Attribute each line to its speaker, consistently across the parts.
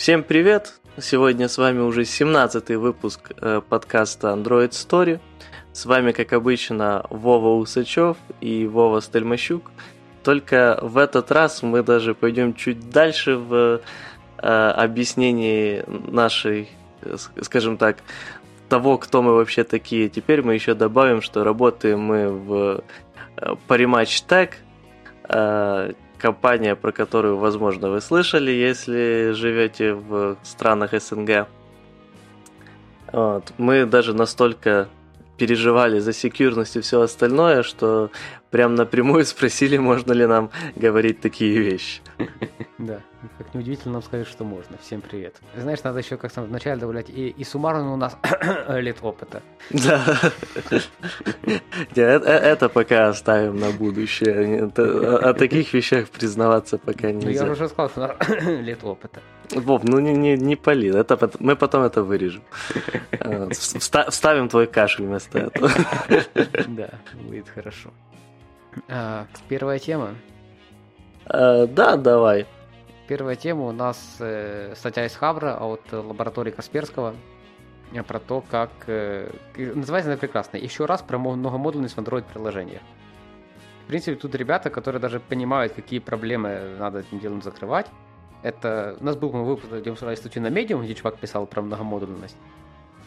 Speaker 1: Всем привет! Сегодня с вами уже 17-й выпуск э, подкаста Android Story. С вами, как обычно, Вова Усачев и Вова Стельмащук. Только в этот раз мы даже пойдем чуть дальше в э, объяснении нашей, скажем так, того, кто мы вообще такие. Теперь мы еще добавим, что работаем мы в э, Parimatch Tech, компания, про которую, возможно, вы слышали, если живете в странах СНГ. Вот. Мы даже настолько переживали за секьюрность и все остальное, что прям напрямую спросили, можно ли нам говорить такие вещи.
Speaker 2: Да, как неудивительно нам сказать, что можно. Всем привет. Знаешь, надо еще как-то вначале добавлять, и, и суммарно у нас лет опыта.
Speaker 1: Да. Э, это пока оставим на будущее. О таких вещах признаваться пока нельзя. Ну,
Speaker 2: я уже сказал, что лет опыта.
Speaker 1: Вов, ну не, не, не пали, это, мы потом это вырежем. Вставим твой кашель вместо этого.
Speaker 2: Да, будет хорошо. А, первая тема.
Speaker 1: А, да, давай.
Speaker 2: Первая тема у нас э, статья из Хабра от лаборатории Касперского про то, как... Э, называется она прекрасно. Еще раз про многомодульность в Android-приложениях. В принципе, тут ребята, которые даже понимают, какие проблемы надо этим делом закрывать. Это... У нас был выпуск, где мы статью на Medium, где чувак писал про многомодульность.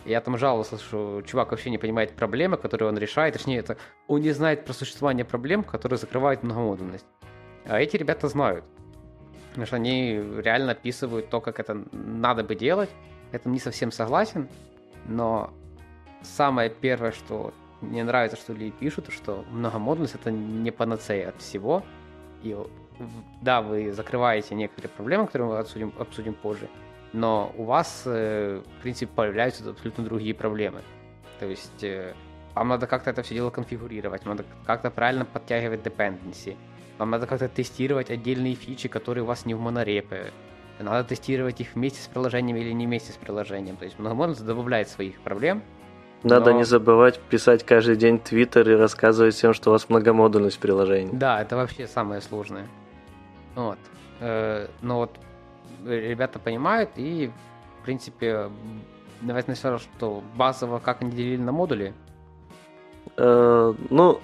Speaker 2: Я там жаловался, что чувак вообще не понимает проблемы, которые он решает. Точнее, это он не знает про существование проблем, которые закрывают многомодульность. А эти ребята знают. Потому что они реально описывают то, как это надо бы делать. Это не совсем согласен, но самое первое, что мне нравится, что люди пишут, что многомодульность это не панацея от всего. И да, вы закрываете некоторые проблемы, которые мы обсудим, обсудим позже, но у вас, э, в принципе, появляются абсолютно другие проблемы. То есть э, вам надо как-то это все дело конфигурировать, надо как-то правильно подтягивать dependency, вам надо как-то тестировать отдельные фичи, которые у вас не в монорепе, надо тестировать их вместе с приложением или не вместе с приложением. То есть многомодульность добавляет своих проблем.
Speaker 1: Надо но... не забывать писать каждый день твиттер и рассказывать всем, что у вас многомодульность приложений.
Speaker 2: Да, это вообще самое сложное. Вот. Э, но вот ребята понимают, и, в принципе, давайте начнем, что базово, как они делили на модули.
Speaker 1: Э, ну,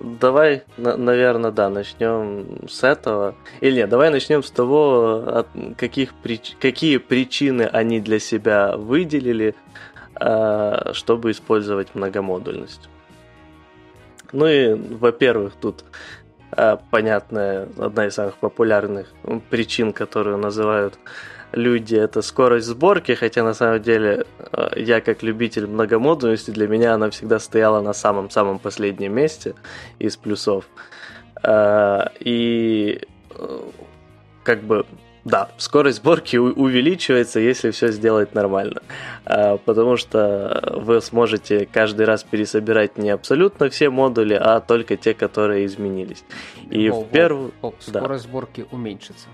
Speaker 1: давай, на, наверное, да, начнем с этого. Или нет, давай начнем с того, от каких прич... какие причины они для себя выделили, э, чтобы использовать многомодульность. Ну и, во-первых, тут понятная, одна из самых популярных причин, которую называют люди, это скорость сборки, хотя на самом деле а, я как любитель многомодульности, для меня она всегда стояла на самом-самом последнем месте из плюсов. А, и э, как бы да, скорость сборки увеличивается, если все сделать нормально. А, потому что вы сможете каждый раз пересобирать не абсолютно все модули, а только те, которые изменились.
Speaker 2: И в первую... Скорость да. сборки уменьшится.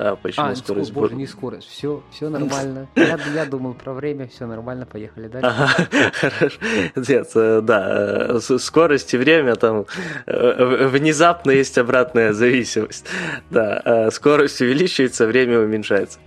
Speaker 1: А почему а, скорость?
Speaker 2: Боже, не скорость. Все, все нормально. Я, я думал про время, все нормально, поехали дальше. Ага,
Speaker 1: хорошо. Нет, э, да, э, скорость и время там э, внезапно есть обратная зависимость. Да, скорость увеличивается, время уменьшается.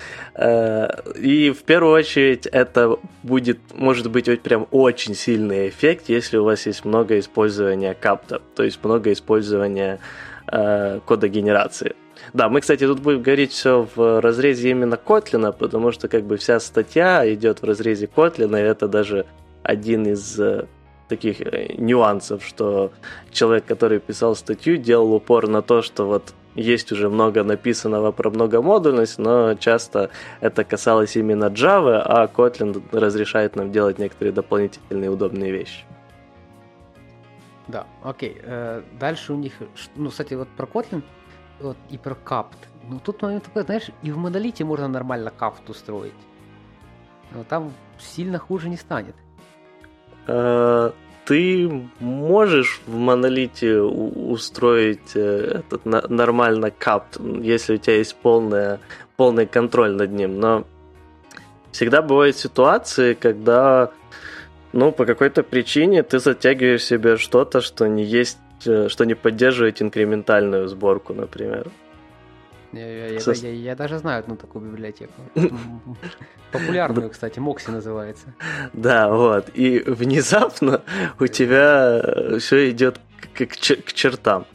Speaker 1: И в первую очередь это будет, может быть, прям очень сильный эффект, если у вас есть много использования капта, то есть много использования кода генерации. Да, мы, кстати, тут будем говорить все в разрезе именно Котлина, потому что как бы вся статья идет в разрезе Котлина, и это даже один из э, таких э, нюансов, что человек, который писал статью, делал упор на то, что вот есть уже много написанного про многомодульность, но часто это касалось именно Java, а Kotlin разрешает нам делать некоторые дополнительные удобные вещи.
Speaker 2: Да, окей. Э, дальше у них, ну, кстати, вот про Kotlin вот, и про капт. Ну, тут момент такой, знаешь, и в монолите можно нормально капт устроить. Но там сильно хуже не станет.
Speaker 1: А, ты можешь в монолите устроить э, этот нормально капт, если у тебя есть полная, полный контроль над ним, но всегда бывают ситуации, когда ну, по какой-то причине ты затягиваешь себе что-то, что не есть Э, что не поддерживает инкрементальную сборку, например.
Speaker 2: Я, я, я, я, я даже знаю одну такую библиотеку. Популярную, кстати, Мокси называется.
Speaker 1: Да, вот. И внезапно у тебя все идет к, к чертам.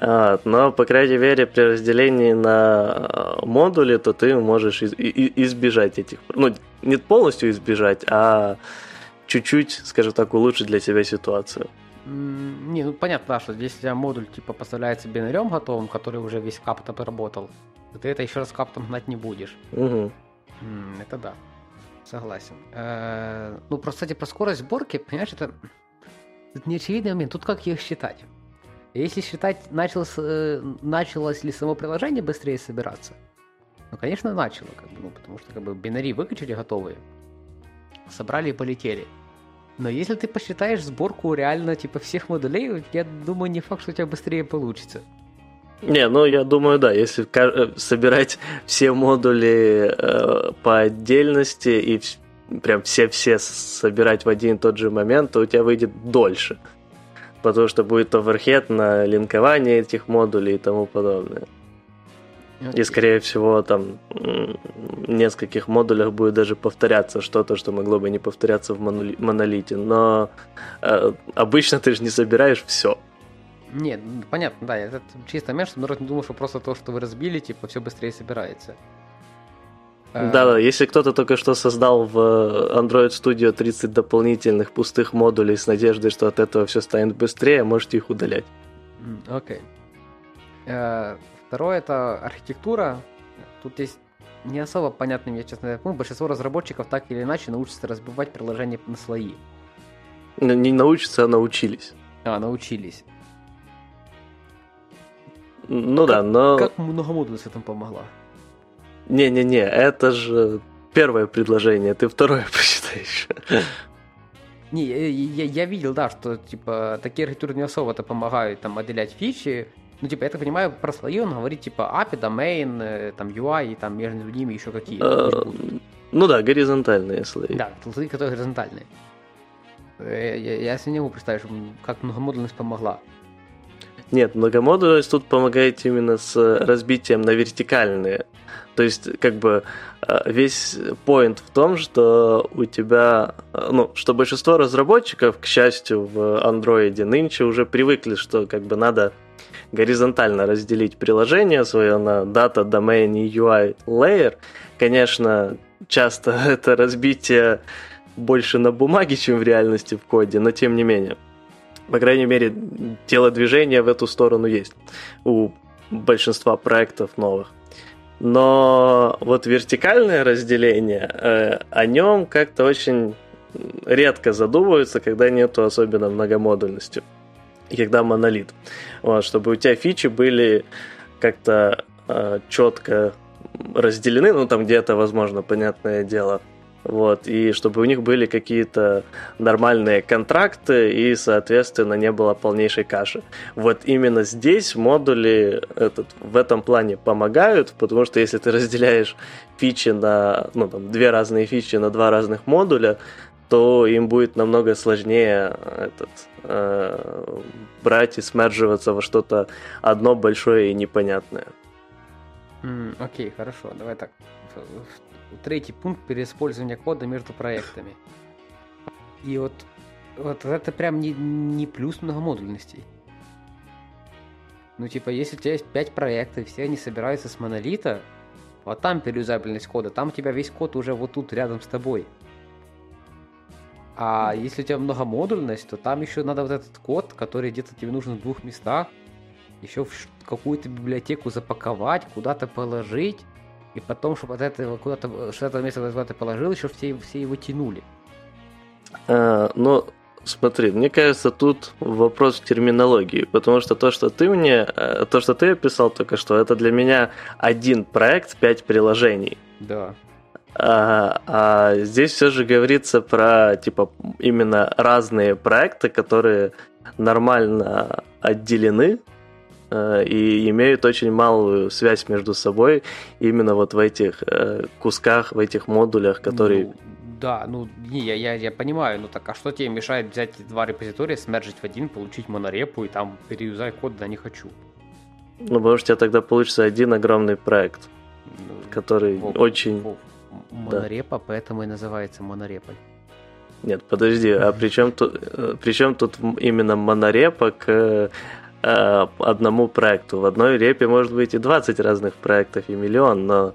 Speaker 1: Но, по крайней мере, при разделении на модули, то ты можешь избежать этих... Ну, не полностью избежать, а чуть-чуть, скажем так, улучшить для себя ситуацию.
Speaker 2: Не, ну понятно, да, что если у тебя модуль типа поставляется бинарем готовым, который уже весь каптом поработал, то ты это еще раз каптом гнать не будешь.
Speaker 1: Угу.
Speaker 2: Это да. Согласен. Э, ну, просто, кстати, про скорость сборки, понимаешь, это неочевидный момент. Тут как их считать? Если считать, началось, э, началось ли само приложение быстрее собираться, ну, конечно, начало, как бы, ну, потому что как бы бинари выкачали готовые, собрали и полетели. Но если ты посчитаешь сборку реально типа всех модулей, я думаю, не факт, что у тебя быстрее получится.
Speaker 1: Не, ну я думаю, да, если э, собирать все модули э, по отдельности и прям все-все собирать в один и тот же момент, то у тебя выйдет дольше. Потому что будет оверхед на линкование этих модулей и тому подобное. И, скорее всего, там в нескольких модулях будет даже повторяться что-то, что могло бы не повторяться в монолите. Но э, обычно ты же не собираешь все.
Speaker 2: Нет, понятно, да, это чисто момент, чтобы народ не думал, что просто то, что вы разбили, типа, все быстрее собирается.
Speaker 1: Да, да, если кто-то только что создал в Android Studio 30 дополнительных пустых модулей с надеждой, что от этого все станет быстрее, можете их удалять.
Speaker 2: Окей. Okay. Второе это архитектура. Тут есть не особо понятным, я честно говоря, большинство разработчиков так или иначе научатся разбивать приложение на слои.
Speaker 1: Не научатся, а научились.
Speaker 2: А, научились.
Speaker 1: Ну как, да, но...
Speaker 2: Как многомодульность этому помогла?
Speaker 1: Не-не-не, это же первое предложение, ты второе посчитаешь.
Speaker 2: Не, я, я, я видел, да, что типа такие архитектуры не особо-то помогают там отделять фичи, ну, типа, я так понимаю, про слои он говорит, типа, API, domain, э, там, UI, и там между ними еще какие
Speaker 1: э, Ну да, горизонтальные слои.
Speaker 2: Да, слои, которые горизонтальные. Э, я, я себе не могу представить, как многомодульность помогла.
Speaker 1: Нет, многомодульность тут помогает именно с разбитием на вертикальные. То есть, как бы, весь поинт в том, что у тебя, ну, что большинство разработчиков, к счастью, в андроиде нынче уже привыкли, что как бы надо горизонтально разделить приложение свое на data, domain и UI layer, конечно, часто это разбитие больше на бумаге, чем в реальности в коде, но тем не менее. По крайней мере, телодвижение в эту сторону есть у большинства проектов новых. Но вот вертикальное разделение, э, о нем как-то очень редко задумываются, когда нету особенно многомодульности и когда монолит. Вот, чтобы у тебя фичи были как-то э, четко разделены, ну там где-то, возможно, понятное дело. Вот, и чтобы у них были какие-то нормальные контракты и, соответственно, не было полнейшей каши. Вот именно здесь модули этот, в этом плане помогают, потому что если ты разделяешь фичи на, ну, там, две разные фичи на два разных модуля, то им будет намного сложнее этот, э, брать и смерживаться во что-то одно большое и непонятное.
Speaker 2: Mm, окей, хорошо, давай так. Третий пункт переиспользование кода между проектами. И вот, вот это прям не, не плюс многомодульностей. Ну, типа, если у тебя есть 5 проектов, все они собираются с монолита, вот там переюзабельность кода, там у тебя весь код уже вот тут рядом с тобой. А если у тебя многомодульность, то там еще надо вот этот код, который где-то тебе нужен в двух местах, еще в какую-то библиотеку запаковать, куда-то положить, и потом, чтобы от этого куда-то, что это место куда-то положил, еще все, все его тянули.
Speaker 1: А, но смотри, мне кажется, тут вопрос в терминологии, потому что то, что ты мне, э, то, что ты описал только что, это для меня один проект, пять приложений.
Speaker 2: Да.
Speaker 1: А, а здесь все же говорится про типа именно разные проекты, которые нормально отделены э, и имеют очень малую связь между собой именно вот в этих э, кусках, в этих модулях, которые...
Speaker 2: Ну, да, ну не, я, я, я понимаю, ну так а что тебе мешает взять два репозитория, смержить в один, получить монорепу и там переюзать код, да не хочу.
Speaker 1: Ну, потому что у тебя тогда получится один огромный проект, ну, который Вов, очень... Вов,
Speaker 2: монорепа, да. поэтому и называется монореполь.
Speaker 1: Нет, подожди, а при чем тут, э, при чем тут именно монорепа к э, одному проекту? В одной репе может быть и 20 разных проектов, и миллион, но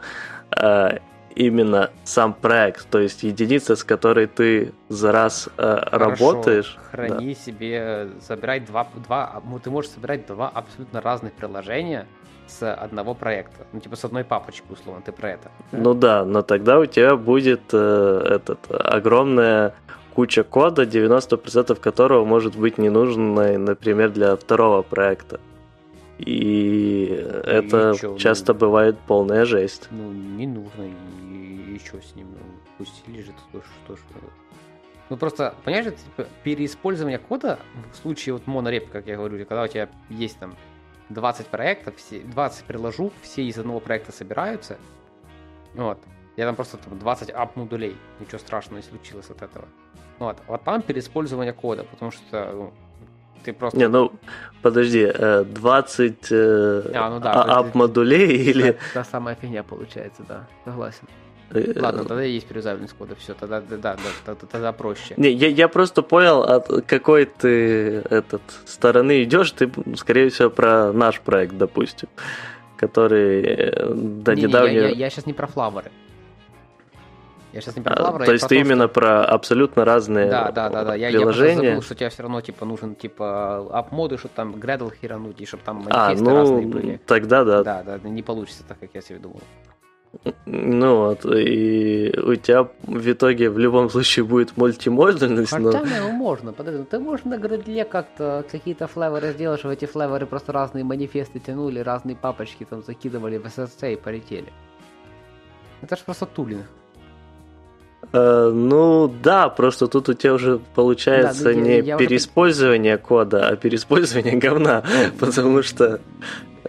Speaker 1: э, именно сам проект, то есть единица, с которой ты за раз э, работаешь.
Speaker 2: Храни да. себе, собирать два, два, ну, ты можешь собирать два абсолютно разных приложения с одного проекта. Ну, типа с одной папочки, условно, ты про это.
Speaker 1: Ну да, но тогда у тебя будет э, этот огромная куча кода, 90% которого может быть не нужной, например, для второго проекта. И, это чё, часто ну, бывает полная жесть.
Speaker 2: Ну, не нужно, и, и что с ним? Ну, пусть лежит, то что, что. Ну просто, понимаешь, типа, переиспользование кода в случае вот монореп, как я говорю, когда у тебя есть там 20 проектов, все, 20 приложу, все из одного проекта собираются. Вот. Я там просто там, 20 ап-модулей. Ничего страшного не случилось от этого. Вот. Вот там переиспользование кода, потому что ну, ты просто...
Speaker 1: Не, ну, подожди, 20 э, э, а, ну да, ап-модулей или...
Speaker 2: Та самая фигня получается, да, согласен. Э, Ладно, тогда есть переузнаваемость кода, все, тогда, да, да, тогда, тогда проще.
Speaker 1: Не, я, я просто понял, от какой ты этот, стороны идешь, ты, скорее всего, про наш проект, допустим, который до не, недавнего... Не,
Speaker 2: я, я, я сейчас не про флавары. Я сейчас не про Cloud,
Speaker 1: То есть ты именно что... про абсолютно разные
Speaker 2: да, да, да, да. Я, приложения? Я забыл, что тебе все равно типа нужен типа ап-моды, чтобы там Gradle херануть, и чтобы там
Speaker 1: манифесты а, ну, разные были. тогда да.
Speaker 2: Да, да, не получится так, как я себе думал.
Speaker 1: Ну вот, и у тебя в итоге в любом случае будет мультимодульность. Хотя
Speaker 2: но... можно, подожди, ну ты можешь на градле как-то какие-то флеверы сделать, чтобы эти флеверы просто разные манифесты тянули, разные папочки там закидывали в SSC и полетели. Это же просто тулинг.
Speaker 1: Э, ну да, просто тут у тебя уже получается да, не я, переиспользование уже... кода, а переиспользование говна, потому что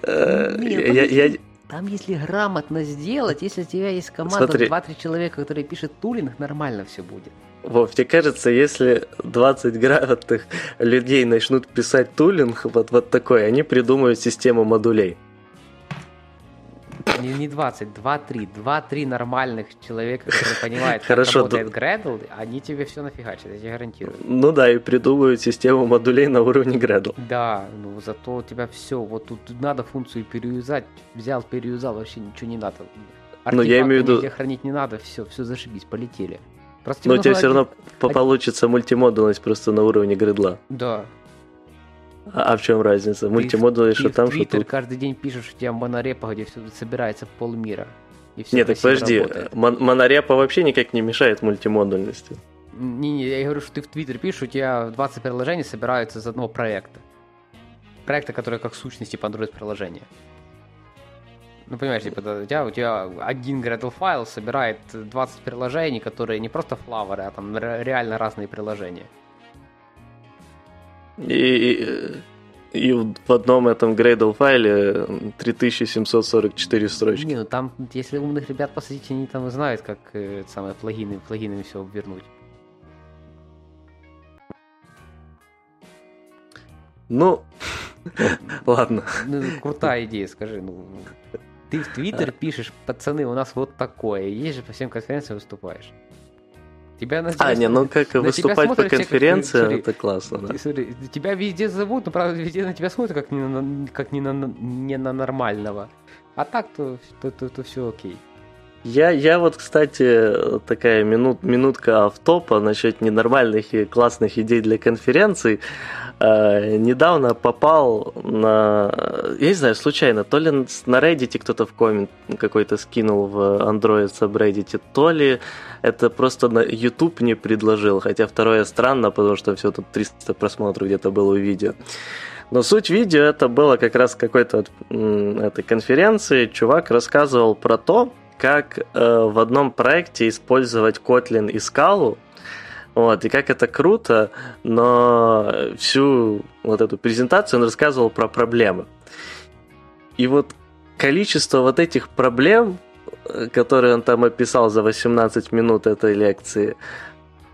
Speaker 2: э, Нет, я, я, там, если грамотно сделать, если у тебя есть команда Смотри. 2-3 человека, которые пишут тулинг, нормально все будет.
Speaker 1: Вов, мне кажется, если 20 грамотных людей начнут писать тулинг, вот, вот такой, они придумают систему модулей.
Speaker 2: Не, не 20, 2-3. 2-3 нормальных человека, которые понимают, как Хорошо, работает Gradle, они тебе все нафигачат, я тебе гарантирую.
Speaker 1: Ну да, и придумывают систему модулей на уровне Gradle.
Speaker 2: Да, ну зато у тебя все, вот тут надо функцию переюзать, взял, переюзал, вообще ничего не надо.
Speaker 1: Но ну, я имею в виду...
Speaker 2: хранить не надо, все, все зашибись, полетели.
Speaker 1: Просто Но у тебя все равно один... получится мультимодульность просто на уровне гридла.
Speaker 2: Да,
Speaker 1: а, а в чем разница? Мультимодулы, что там,
Speaker 2: что
Speaker 1: тут?
Speaker 2: каждый день пишешь, у тебя монорепа, где все собирается полмира.
Speaker 1: И все Нет, так подожди, мон- монорепа вообще никак не мешает мультимодульности.
Speaker 2: Не-не, я говорю, что ты в Твиттер пишешь, у тебя 20 приложений собираются из одного проекта. Проекта, который как сущность типа Android-приложения. Ну, понимаешь, типа, у тебя, у тебя один Gradle файл собирает 20 приложений, которые не просто флаверы, а там реально разные приложения.
Speaker 1: И, и в одном этом Gradle файле 3744 строчки.
Speaker 2: Не, ну там, если умных ребят посадить, они там знают, как э, самое плагины, плагинами все обвернуть.
Speaker 1: Ну, ладно.
Speaker 2: Ну, крутая идея, скажи. Ну, ты в Твиттер пишешь, пацаны, у нас вот такое. Есть же по всем конференциям выступаешь.
Speaker 1: Тебя на тебя, а, не, ну как выступать по конференции, все, это классно, да.
Speaker 2: Смотри, тебя везде зовут, но правда везде на тебя смотрят как не на, как не на, не на нормального. А так то, то, то, то все окей.
Speaker 1: Я, я вот, кстати, такая минут, минутка автопа насчет ненормальных и классных идей для конференций. Э, недавно попал на, я не знаю, случайно, то ли на Reddit кто-то в коммент какой-то скинул в Android subreddit, то ли это просто на YouTube не предложил, хотя второе странно, потому что все тут 300 просмотров где-то было у видео. Но суть видео это было как раз какой-то этой конференции. Чувак рассказывал про то, как э, в одном проекте использовать Kotlin и Scala, вот, и как это круто, но всю вот эту презентацию он рассказывал про проблемы. И вот количество вот этих проблем, э, которые он там описал за 18 минут этой лекции,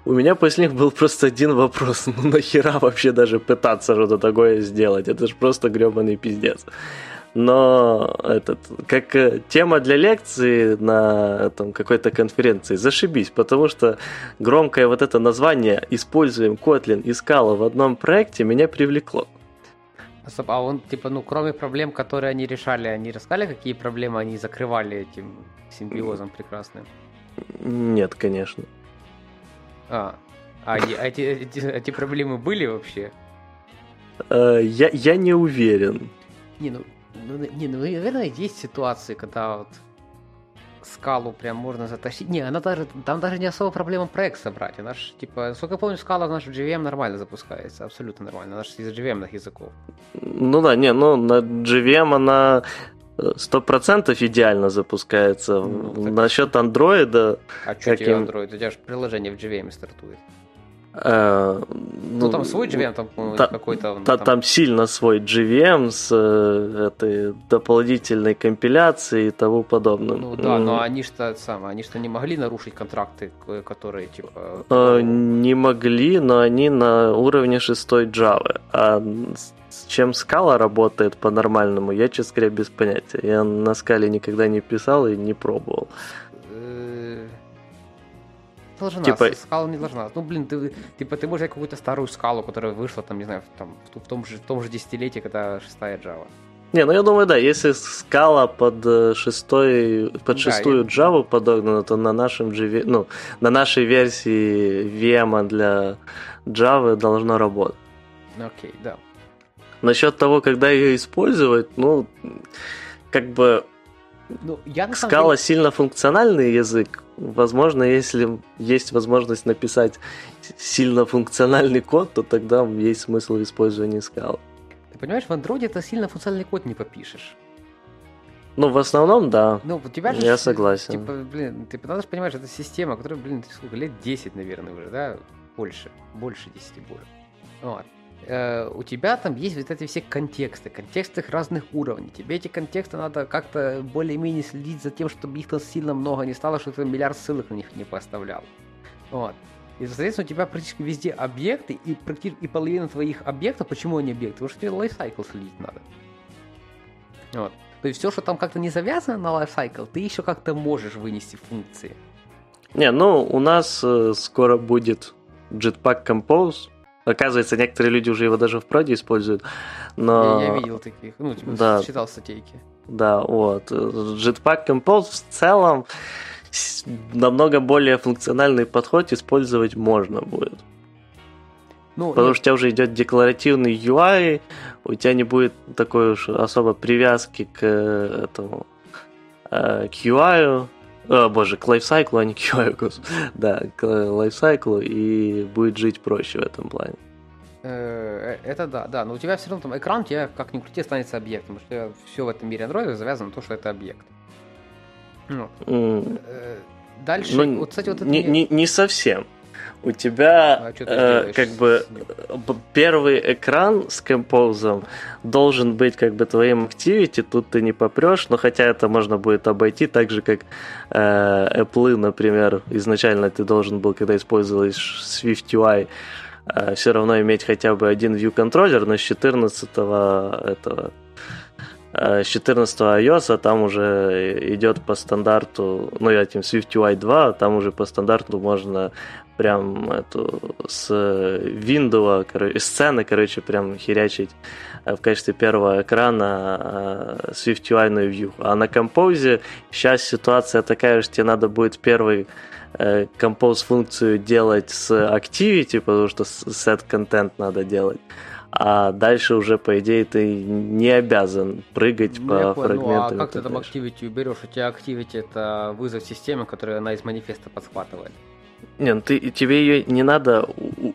Speaker 1: у меня после них был просто один вопрос. Ну нахера вообще даже пытаться что-то такое сделать? Это же просто гребаный пиздец. Но этот, как э, тема для лекции на там, какой-то конференции, зашибись, потому что громкое вот это название «Используем Kotlin и Scala в одном проекте» меня привлекло.
Speaker 2: А он, типа, ну, кроме проблем, которые они решали, они рассказали, какие проблемы они закрывали этим симбиозом прекрасным?
Speaker 1: Нет, конечно.
Speaker 2: А, а, а эти, эти, эти проблемы были вообще?
Speaker 1: Э, я, я не уверен.
Speaker 2: Не, ну, ну, не, ну, наверное, есть ситуации, когда вот скалу прям можно затащить. Не, она даже, там даже не особо проблема проект собрать. Она ж, типа, насколько я помню, скала наш в JVM нормально запускается, абсолютно нормально. Она же из JVM языков.
Speaker 1: Ну да, не, ну на JVM она э, сто процентов идеально запускается. Ну, так... Насчет андроида...
Speaker 2: А что каким... тебе андроид? У тебя же приложение в JVM стартует. Э, ну, ну, там свой JVM, там, та, какой-то...
Speaker 1: Та, там... там сильно свой JVM с э, этой дополнительной компиляцией и тому подобное.
Speaker 2: Ну да, mm. но они что сам, они что не могли нарушить контракты, которые типа...
Speaker 1: Э, не могли, но они на уровне шестой Java. А с чем Scala работает по-нормальному, я, честно говоря, без понятия. Я на скале никогда не писал и не пробовал.
Speaker 2: Должна, типа... скала не должна. Ну, блин, ты, типа, ты можешь какую-то старую скалу, которая вышла, там, не знаю, там, в, том же, в том же десятилетии, когда шестая Java.
Speaker 1: Не, ну я думаю, да, если скала под э, шестой, под да, шестую я... Java подогнана, то на нашем GV, ну, на нашей версии VM для Java должно работать.
Speaker 2: Окей, да.
Speaker 1: Насчет того, когда ее использовать, ну, как бы ну, я на Скала деле... сильно функциональный язык. Возможно, если есть возможность написать сильно функциональный код, то тогда есть смысл использования скал.
Speaker 2: Ты понимаешь, в андроиде ты сильно функциональный код не попишешь.
Speaker 1: Ну, в основном, да.
Speaker 2: Ну, у тебя же...
Speaker 1: Я согласен.
Speaker 2: Типа, блин, ты надо же понимать, это система, которая, блин, сколько, лет 10, наверное, уже, да? Больше. Больше 10 будет. Вот. Э, у тебя там есть вот эти все контексты, контексты разных уровней. Тебе эти контексты надо как-то более-менее следить за тем, чтобы их там сильно много не стало, чтобы ты миллиард ссылок на них не поставлял. Вот. И, соответственно, у тебя практически везде объекты, и, практически, и половина твоих объектов, почему они объекты? Потому что тебе лайфсайкл следить надо. Вот. То есть все, что там как-то не завязано на лайфсайкл, ты еще как-то можешь вынести функции.
Speaker 1: Не, ну, у нас э, скоро будет Jetpack Compose, Оказывается, некоторые люди уже его даже в проде используют. Но...
Speaker 2: Я, я видел таких, ну, типа, да. читал статейки.
Speaker 1: Да, вот. Jetpack Compose в целом намного более функциональный подход использовать можно будет. Ну, Потому нет. что у тебя уже идет декларативный UI, у тебя не будет такой уж особо привязки к этому э, к UI, о, боже, к лайфсайклу, а не к UI, да, к лайфсайклу, и будет жить проще в этом плане.
Speaker 2: Э, это да, да, но у тебя все равно там экран у тебя, как ни крути, останется объектом, потому что все в этом мире Android завязано на то, что это объект.
Speaker 1: Ну. Mm. Дальше, ну, вот, кстати, вот это... Не, не, не совсем у тебя а э, как бы первый экран с композом должен быть как бы твоим activity, тут ты не попрешь, но хотя это можно будет обойти так же, как э, Apple, например, изначально ты должен был, когда использовалась Swift UI, э, все равно иметь хотя бы один view контроллер, но с 14 этого э, с 14 iOS там уже идет по стандарту, ну, я этим Swift UI 2, там уже по стандарту можно прям эту с Windows, короче, сцены, короче, прям херячить э, в качестве первого экрана э, SwiftUI View. А на композе сейчас ситуация такая, что тебе надо будет первый э, композ функцию делать с Activity, потому что set контент надо делать. А дальше уже, по идее, ты не обязан прыгать ну, по фрагментам.
Speaker 2: Ну, а как ты там Activity уберешь? У тебя Activity это вызов системы, которую она из манифеста подхватывает.
Speaker 1: Не, ну ты, тебе ее не надо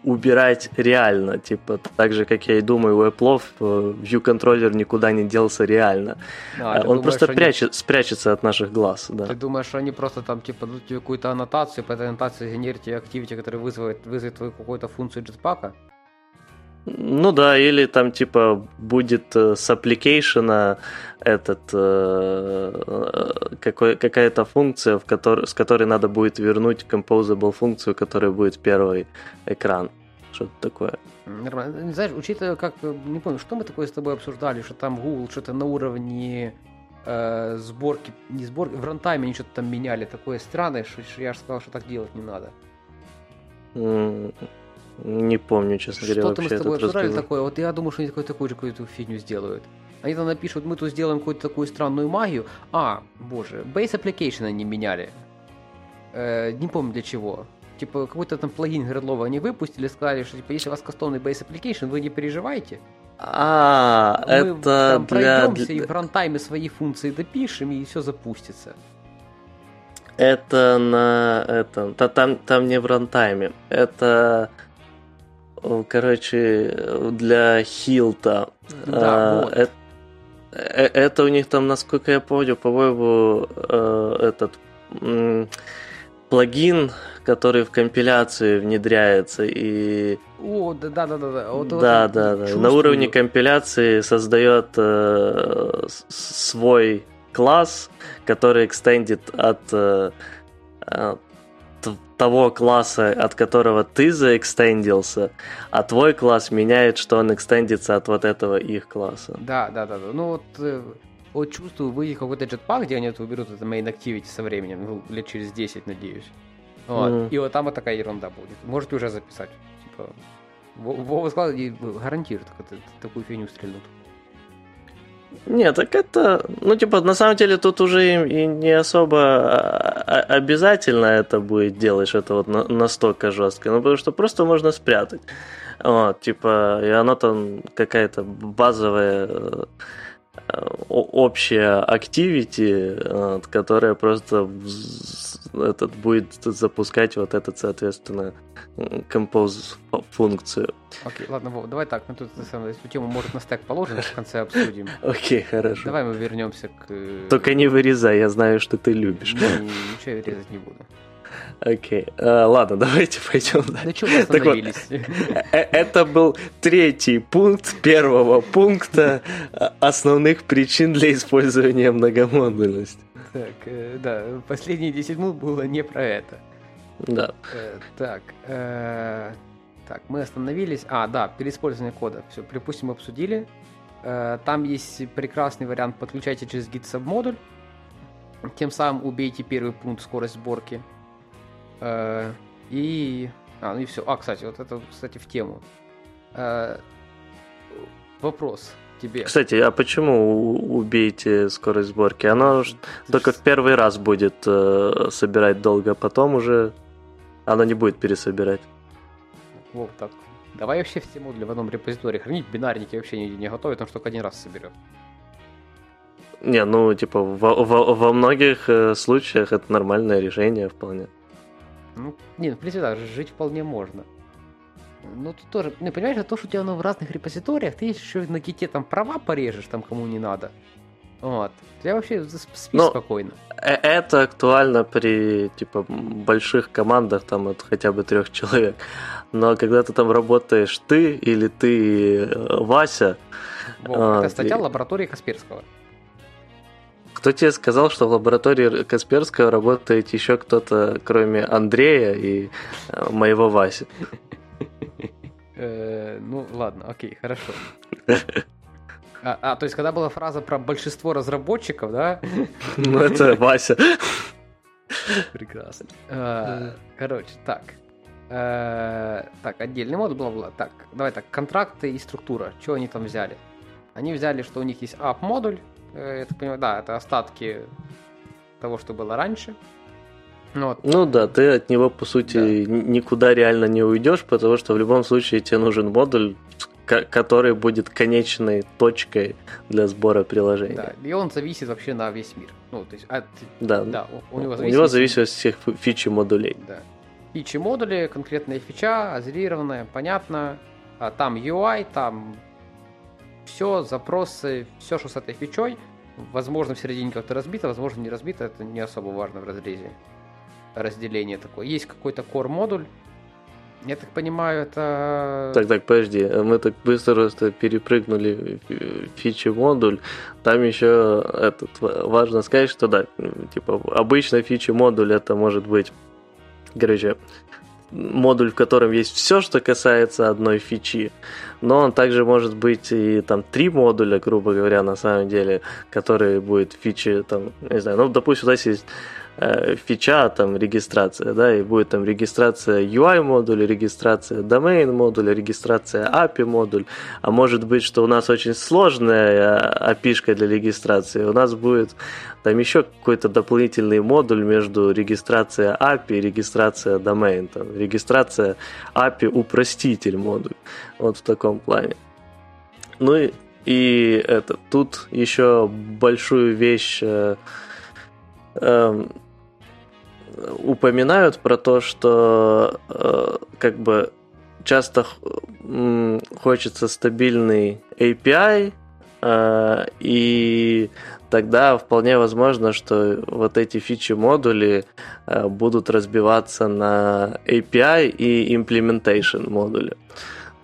Speaker 1: убирать реально, типа, так же, как я и думаю, у Apple э, view контроллер никуда не делся реально. А, Он думаешь, просто прячет, они... спрячется от наших глаз, да.
Speaker 2: Ты думаешь, что они просто там, типа, дадут тебе какую-то аннотацию, по этой аннотации генерите активити, который вызовет, вызовет твою какую-то функцию джетпака?
Speaker 1: Ну да, или там типа будет э, с application этот э, э, какой, какая-то функция, в которой, с которой надо будет вернуть composable функцию, которая будет первый экран. что-то такое.
Speaker 2: Нормально. Знаешь, учитывая, как, не помню, что мы такое с тобой обсуждали, что там Google что-то на уровне э, сборки, не сборки, в рантайме они что-то там меняли, такое странное, что, что я же сказал, что так делать не надо.
Speaker 1: Не помню, честно говоря,
Speaker 2: Что-то мы с тобой обсуждали
Speaker 1: разговор.
Speaker 2: такое, вот я думаю, что они такую, такую же какую-то фигню сделают. Они там напишут, мы тут сделаем какую-то такую странную магию. А, боже, base application они меняли. Э, не помню для чего. Типа какой-то там плагин Гредлова они выпустили, сказали, что типа если у вас кастомный base application, вы не переживайте.
Speaker 1: А,
Speaker 2: Мы
Speaker 1: это
Speaker 2: там
Speaker 1: для,
Speaker 2: пройдемся и в рантайме свои функции допишем, и все запустится.
Speaker 1: Это на этом. Та, там, там не в рантайме. Это. Короче, для хилта.
Speaker 2: Да,
Speaker 1: А,
Speaker 2: вот.
Speaker 1: э- э- Это у них там, насколько я помню, по-моему, э, этот плагин, который в компиляции внедряется и
Speaker 2: О, да, да, да, да, да. Вот, вот
Speaker 1: да,
Speaker 2: я
Speaker 1: да, да. На уровне компиляции создает э, свой класс, который экстендит от э, э, т- того класса, от которого ты заэкстендился, а твой класс меняет, что он экстендится от вот этого их класса.
Speaker 2: Да, да, да, да. Ну вот, э, вот чувствую, выйдет какой-то джетпак, где они это уберут это main activity со временем, ну, лет через 10, надеюсь. Вот.
Speaker 1: Мгм.
Speaker 2: И вот там вот такая ерунда будет. Можете уже записать. Типа, Во- Вова сказал, гарантирует, такую фигню стрельнут.
Speaker 1: Не, так это, ну, типа, на самом деле тут уже и, не особо а, а- обязательно это будет делать, что это вот на- настолько жестко, ну, потому что просто можно спрятать. Вот, типа, и оно там какая-то базовая общая активити, вот, которая просто этот будет запускать вот этот, соответственно, композ функцию.
Speaker 2: Окей, ладно, Вова, давай так, мы тут на самом деле, эту тему, может, на стек положим, в конце обсудим.
Speaker 1: Окей, хорошо.
Speaker 2: Давай мы вернемся к... э,
Speaker 1: Только не вырезай, я знаю, что ты любишь.
Speaker 2: Не, Ничего я резать не буду.
Speaker 1: Окей. А, ладно, давайте пойдем дальше.
Speaker 2: чем мы
Speaker 1: Так вот.
Speaker 2: остановились?
Speaker 1: Э, Это был третий пункт первого пункта э, основных причин для использования многомодульности.
Speaker 2: Так, э, да, последние 10 минут было не про это.
Speaker 1: Да.
Speaker 2: Э, Так, э, так, мы остановились. А, да, переиспользование кода. Все, припустим, обсудили. Э, Там есть прекрасный вариант, подключайте через git subмодуль. Тем самым убейте первый пункт скорость сборки. Э, И... А, ну и все. А, кстати, вот это, кстати, в тему. Э, Вопрос тебе.
Speaker 1: Кстати, а почему убейте скорость сборки? Оно ж только в первый раз будет э, собирать долго, а потом уже оно не будет пересобирать.
Speaker 2: Вот так. Давай вообще все модули в одном репозитории хранить, бинарники вообще не, не потому что только один раз соберет.
Speaker 1: Не, ну, типа, во, во- во многих случаях это нормальное решение вполне.
Speaker 2: Ну, не, ну, в принципе, да, жить вполне можно. Ну, тут тоже, ну, понимаешь, то, что у тебя оно в разных репозиториях, ты еще на ките там права порежешь, там кому не надо. Вот. Я вообще сп- спи
Speaker 1: Ну,
Speaker 2: спокойно.
Speaker 1: Э, Это актуально при типа больших командах, там от хотя бы трех человек. Но когда ты там работаешь ты или ты э, Вася,
Speaker 2: Вот,
Speaker 1: а,
Speaker 2: это статья
Speaker 1: и-
Speaker 2: лаборатории Касперского.
Speaker 1: Кто тебе сказал, что в лаборатории Касперского работает еще кто-то, кроме Андрея и э, моего Васи?
Speaker 2: Э, ну, ладно, окей, хорошо. А, а, то есть, когда была фраза про большинство разработчиков, да?
Speaker 1: Ну, это Вася.
Speaker 2: Прекрасно. Э, Короче, так. Так, отдельный мод, бла-бла. Так, давай так, контракты и структура. Что они там взяли? Они взяли, что у них есть app-модуль. Э, Я так понимаю, да, это остатки того, что было раньше. Ну Вот.
Speaker 1: Ну да, ты от него, по сути, н- никуда реально не уйдешь, потому что в любом случае тебе нужен модуль, ко- который будет конечной точкой для сбора приложения.
Speaker 2: Да, и он зависит вообще на весь мир. Ну, то есть, от,
Speaker 1: Да.
Speaker 2: да, у, у него
Speaker 1: У
Speaker 2: зависит...
Speaker 1: него зависит от всех фи- фич и модулей.
Speaker 2: Да. Фичи модули, конкретная фича, азерированная, понятно. А там UI, там все, запросы, все, что с этой фичой. Возможно, в середине как-то разбито, возможно, не разбито. Это не особо важно в разрезе. Разделение такое. Есть какой-то core модуль. Я так понимаю, это...
Speaker 1: Так, так, подожди, мы так быстро просто перепрыгнули фи- фичи модуль. Там еще этот, ва- важно сказать, что да, типа обычно фичи модуль это может быть, короче, модуль, в котором есть все, что касается одной фичи, но он также может быть и там три модуля, грубо говоря, на самом деле, которые будет фичи, там, не знаю, ну, допустим, у нас есть фича, там, регистрация, да, и будет там регистрация UI модуля, регистрация domain модуля, регистрация API модуль, а может быть, что у нас очень сложная API для регистрации, у нас будет там еще какой-то дополнительный модуль между регистрацией API и регистрацией domain, там, регистрация API упроститель модуль, вот в таком плане. Ну и, и это, тут еще большую вещь э, эм, упоминают про то, что э, как бы часто э, хочется стабильный API, э, и тогда вполне возможно, что вот эти фичи-модули э, будут разбиваться на API и implementation модули.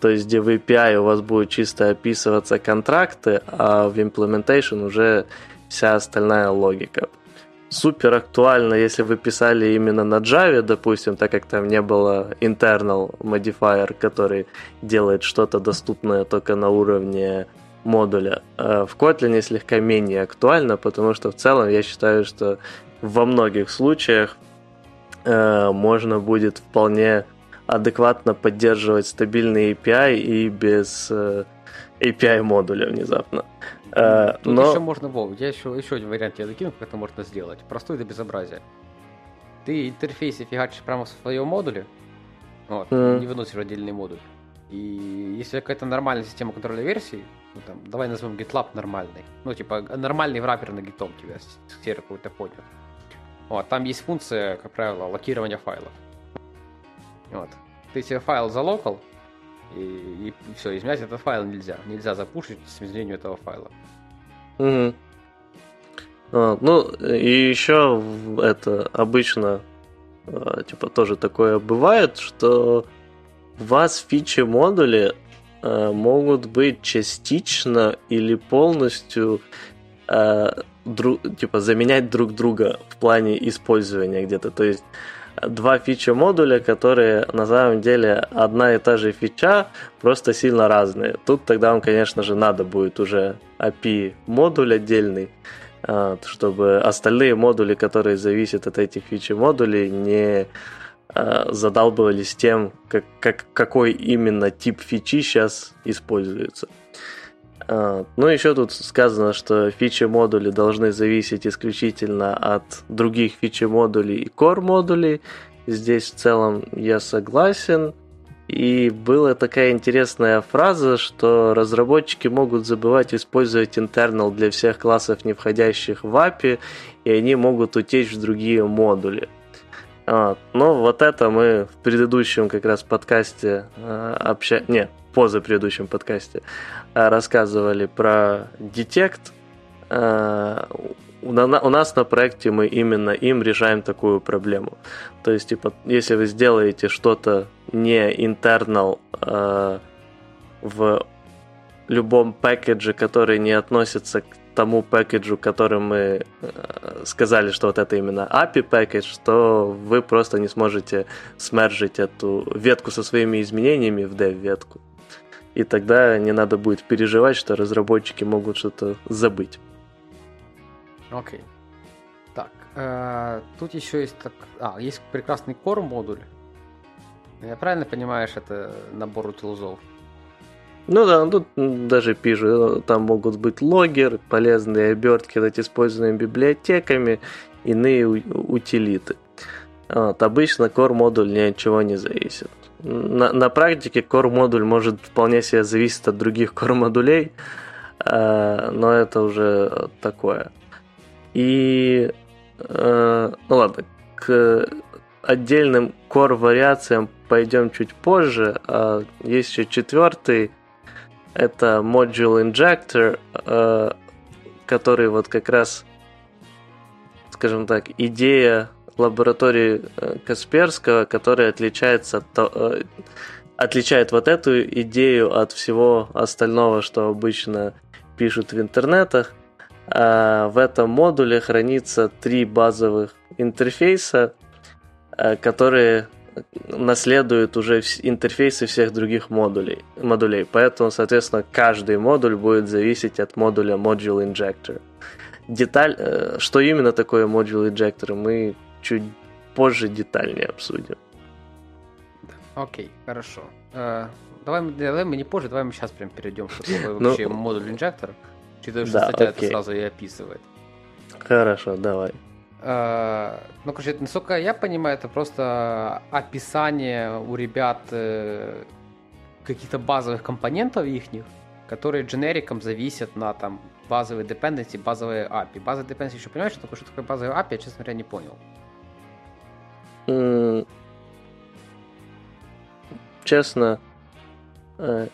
Speaker 1: То есть, где в API у вас будут чисто описываться контракты, а в implementation уже вся остальная логика супер актуально, если вы писали именно на Java, допустим, так как там не было internal modifier, который делает что-то доступное только на уровне модуля. А в Kotlin слегка менее актуально, потому что в целом я считаю, что во многих случаях э, можно будет вполне адекватно поддерживать стабильный API и без э, API модуля внезапно.
Speaker 2: Uh, Тут но... еще можно, Вов, я еще, еще один вариант тебе докину, как это можно сделать. Простое до безобразия. Ты интерфейсы фигачишь прямо в своем модуле, вот, mm. не выносишь отдельный модуль. И если какая-то нормальная система контроля версий, ну, там, давай назовем GitLab нормальный, ну, типа, нормальный враппер на GitHub тебя сервер какой-то понял. Вот, там есть функция, как правило, локирования файлов. Вот. Ты себе файл залокал, и, и все, изменять этот файл нельзя. Нельзя запушить с изменением этого файла.
Speaker 1: Угу. А, ну, и еще это обычно а, типа тоже такое бывает, что у вас фичи модули а, могут быть частично или полностью а, друг, типа заменять друг друга в плане использования где-то. То есть два фичи модуля, которые на самом деле одна и та же фича, просто сильно разные. Тут тогда вам, конечно же, надо будет уже API модуль отдельный, а, чтобы остальные модули, которые зависят от этих фичи модулей, не а, задалбывались тем, как, как, какой именно тип фичи сейчас используется. А, ну, еще тут сказано, что фичи модули должны зависеть исключительно от других фичи модулей и core модулей. Здесь в целом я согласен. И была такая интересная фраза, что разработчики могут забывать использовать internal для всех классов, не входящих в API, и они могут утечь в другие модули. Вот. Но вот это мы в предыдущем как раз подкасте э, общались... Не, позапредыдущем подкасте э, рассказывали про Detect. Э, у нас на проекте мы именно им решаем такую проблему. То есть, типа, если вы сделаете что-то не internal в любом пакетже, который не относится к тому пакеджу, которым мы сказали, что вот это именно API пакетж, то вы просто не сможете смержить эту ветку со своими изменениями в dev-ветку и тогда не надо будет переживать, что разработчики могут что-то забыть.
Speaker 2: Окей. Okay. Так, э, тут еще есть так, а, есть прекрасный core модуль. Я правильно понимаешь, это набор утилзов?
Speaker 1: Ну да, тут даже пишут, там могут быть логер, полезные обертки над используемыми библиотеками, иные утилиты. Вот, обычно core модуль ни от чего не зависит на, на практике core модуль может вполне себе зависеть от других core модулей, э, но это уже такое. И э, ну ладно, к отдельным core вариациям пойдем чуть позже. А есть еще четвертый, это Module Injector, э, который вот как раз, скажем так, идея лаборатории э, Касперского, которая отличается э, отличает вот эту идею от всего остального, что обычно пишут в интернетах. А в этом модуле хранится три базовых интерфейса, которые наследует уже интерфейсы всех других модулей, модулей. Поэтому, соответственно, каждый модуль будет зависеть от модуля Module Injector. Деталь, э, что именно такое Module Injector, мы чуть позже детальнее обсудим.
Speaker 2: Окей, okay, хорошо. Uh, давай, давай мы не позже, давай мы сейчас прям перейдем, что такое ну, вообще модуль инжектор. Учитывая, что да, статья okay. это сразу и описывает.
Speaker 1: Хорошо, давай.
Speaker 2: Uh, ну, короче, насколько я понимаю, это просто описание у ребят uh, каких-то базовых компонентов их, которые дженериком зависят на там базовые dependency, базовые API. Базовые dependency еще понимаешь, что такое, что такое базовые API, я, честно говоря, не понял.
Speaker 1: Честно, э,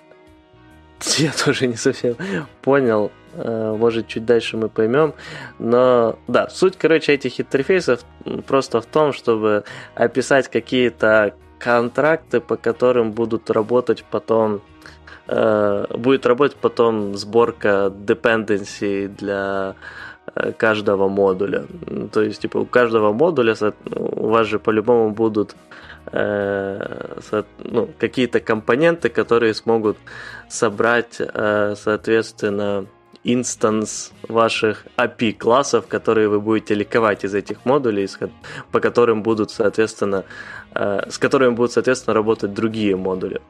Speaker 1: я тоже не совсем понял. Э, может, чуть дальше мы поймем. Но да, суть, короче, этих интерфейсов просто в том, чтобы описать какие-то контракты, по которым будут работать потом э, будет работать потом сборка dependency для каждого модуля. То есть, типа, у каждого модуля у вас же по-любому будут э, ну, какие-то компоненты, которые смогут собрать, э, соответственно, инстанс ваших API классов, которые вы будете ликовать из этих модулей, по которым будут, соответственно, э, с которыми будут, соответственно, работать другие модули.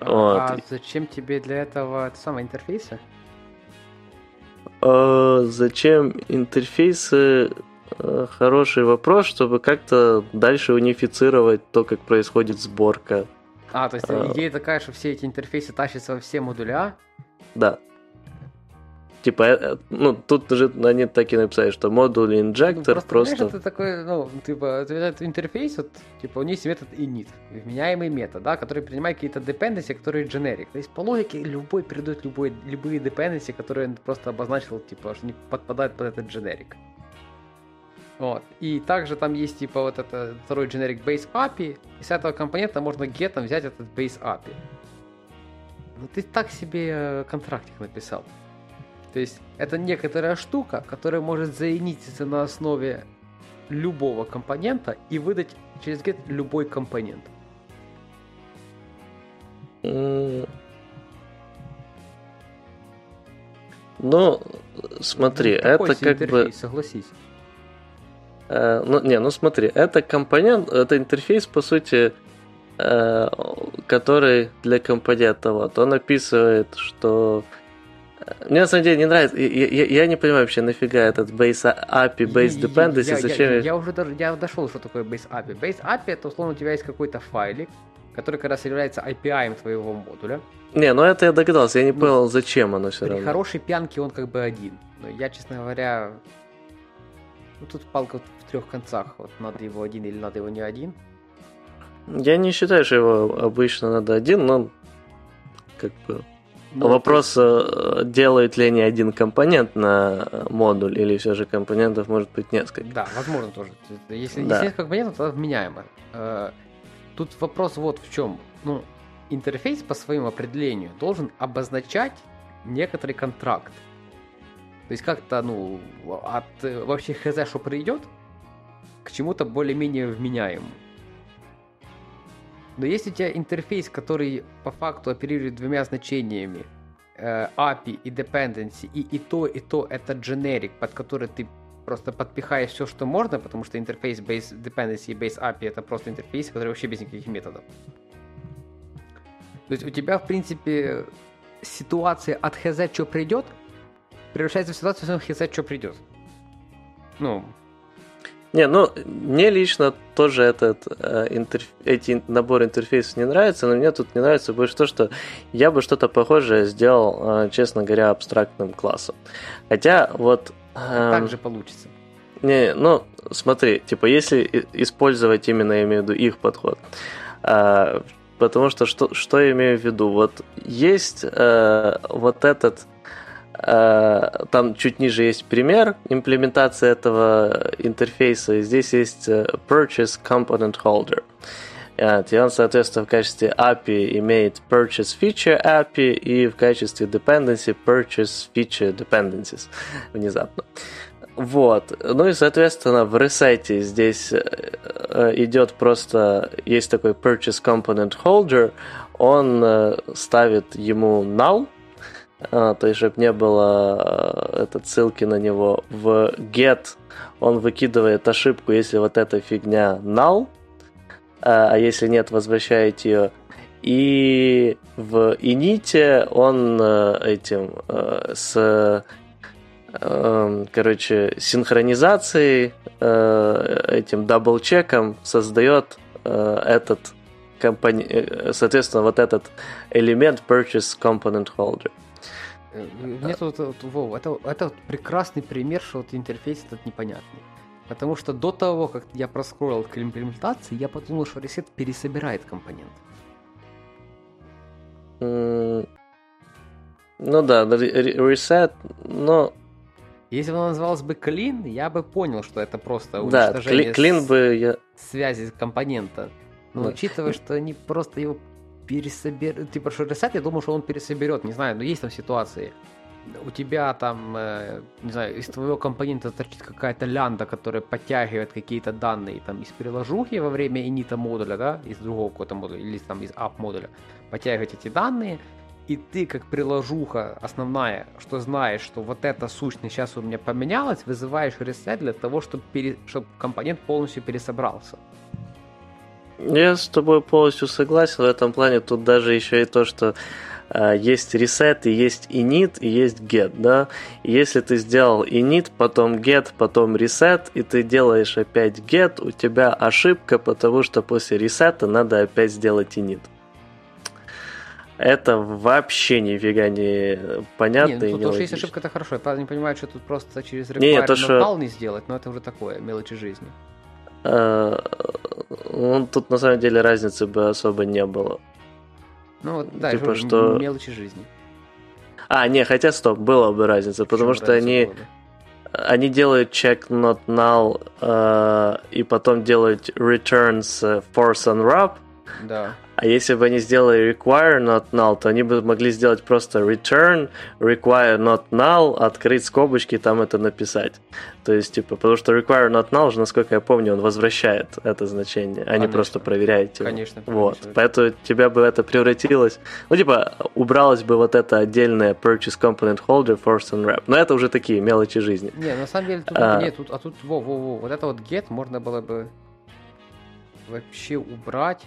Speaker 2: А вот. зачем тебе для этого это самое интерфейсы?
Speaker 1: А, зачем интерфейсы? А, хороший вопрос, чтобы как-то дальше унифицировать то, как происходит сборка.
Speaker 2: А, то есть а, идея такая, что все эти интерфейсы тащатся во все модуля?
Speaker 1: Да. Типа, э, ну, тут уже они так и написали, что модуль инжектор ну, просто... просто...
Speaker 2: это такой, ну, типа, этот интерфейс, вот, типа, у них есть метод init, вменяемый метод, да, который принимает какие-то dependency, которые generic. То есть, по логике, любой передает любой, любые dependency, которые он просто обозначил, типа, что не подпадают под этот generic. Вот. И также там есть, типа, вот это второй generic base API, и с этого компонента можно гетом взять этот base API. Ну, ты так себе э, контрактик написал. То есть это некоторая штука, которая может заинититься на основе любого компонента и выдать через get любой компонент.
Speaker 1: Ну, смотри, ну, это как интерфейс, бы...
Speaker 2: согласись.
Speaker 1: Э, ну, не, ну смотри, это компонент, это интерфейс, по сути, э, который для компонента, вот, он описывает, что мне на самом деле не нравится. Я, я, я не понимаю вообще, нафига этот base API, base dependency, я, зачем...
Speaker 2: Я, я, я уже даже, я дошел, что такое base API. Base API это условно у тебя есть какой-то файлик, который как раз является API твоего модуля.
Speaker 1: Не, ну это я догадался, я не ну, понял, зачем оно все
Speaker 2: при
Speaker 1: равно.
Speaker 2: хорошей пьянке он как бы один. Но я, честно говоря, ну тут палка в трех концах. Вот надо его один или надо его не один.
Speaker 1: Я не считаю, что его обычно надо один, но как бы Вопрос, есть... делают ли они один компонент на модуль, или все же компонентов может быть несколько.
Speaker 2: Да, возможно тоже. Если, да. есть компонентов, то вменяемо. Э, тут вопрос вот в чем. Ну, интерфейс по своему определению должен обозначать некоторый контракт. То есть как-то, ну, от э, вообще хз, что придет, к чему-то более-менее вменяемому. Но если у тебя интерфейс, который по факту оперирует двумя значениями, э, API и dependency, и, и то, и то это generic, под который ты просто подпихаешь все, что можно, потому что интерфейс base dependency и base API это просто интерфейс, который вообще без никаких методов. То есть у тебя, в принципе, ситуация от хз, что придет, превращается в ситуацию, что хз, что придет. Ну,
Speaker 1: не, ну, мне лично тоже этот э, интерф... эти набор интерфейсов не нравится, но мне тут не нравится больше то, что я бы что-то похожее сделал, э, честно говоря, абстрактным классом. Хотя вот...
Speaker 2: Э, так же получится.
Speaker 1: Не, ну, смотри, типа, если использовать именно, я имею в виду, их подход, э, потому что что, что я имею в виду? Вот есть э, вот этот там чуть ниже есть пример имплементации этого интерфейса. Здесь есть э, Purchase Component Holder. И он, соответственно, в качестве API имеет Purchase Feature API и в качестве Dependency Purchase Feature Dependencies. Внезапно. Вот. Ну и, соответственно, в ресете здесь идет просто... Есть такой purchase component holder, он ставит ему null, то есть, чтобы не было этот, ссылки на него. В get он выкидывает ошибку, если вот эта фигня null, а если нет, возвращает ее. И в init он этим с короче, синхронизацией, этим дабл-чеком создает этот компони... соответственно, вот этот элемент purchase component holder.
Speaker 2: Мне тут, вот, Вов, это, это вот прекрасный пример, что вот интерфейс этот непонятный. Потому что до того, как я проскроллил к имплементации, я подумал, что ресет пересобирает компонент.
Speaker 1: ну да, reset, но...
Speaker 2: Если бы оно называлось бы clean, я бы понял, что это просто уничтожение
Speaker 1: да, clean бы я...
Speaker 2: связи компонента. Но да. учитывая, что они просто его пересоберет, типа, что ресет, я думаю, что он пересоберет, не знаю, но есть там ситуации. У тебя там, э, не знаю, из твоего компонента торчит какая-то лянда, которая подтягивает какие-то данные там из приложухи во время инита модуля, да, из другого какого-то модуля, или там из app модуля, подтягивать эти данные, и ты как приложуха основная, что знаешь, что вот эта сущность сейчас у меня поменялась, вызываешь ресет для того, чтобы, пере... чтобы компонент полностью пересобрался.
Speaker 1: Я с тобой полностью согласен в этом плане. Тут даже еще и то, что э, есть reset, и есть init, и есть get, да. И если ты сделал init, потом get, потом reset, и ты делаешь опять get, у тебя ошибка, потому что после ресета надо опять сделать init. Это вообще нифига не понятно. Не,
Speaker 2: ну, то, что есть ошибка, это хорошо. Я не понимаю, что тут просто через require не, то, что... не сделать, но это уже такое, мелочи жизни.
Speaker 1: Ну, тут на самом деле разницы бы особо не было.
Speaker 2: Ну, вот, да, типа, что... мелочи жизни.
Speaker 1: А, не, хотя стоп, была бы разница, потому что они, они делают check not null э, и потом делают returns э, force unwrap.
Speaker 2: Да.
Speaker 1: А если бы они сделали require not null, то они бы могли сделать просто return, require not null, открыть скобочки и там это написать. То есть, типа, потому что require not null же, насколько я помню, он возвращает это значение, а не просто проверяет его.
Speaker 2: Конечно.
Speaker 1: Вот. Поэтому тебя бы это превратилось... Ну, типа, убралось бы вот это отдельное purchase component holder, force and wrap. Но это уже такие мелочи жизни.
Speaker 2: Не, на самом деле, тут, а, нет, тут, а тут, во, во, во, вот это вот get можно было бы вообще убрать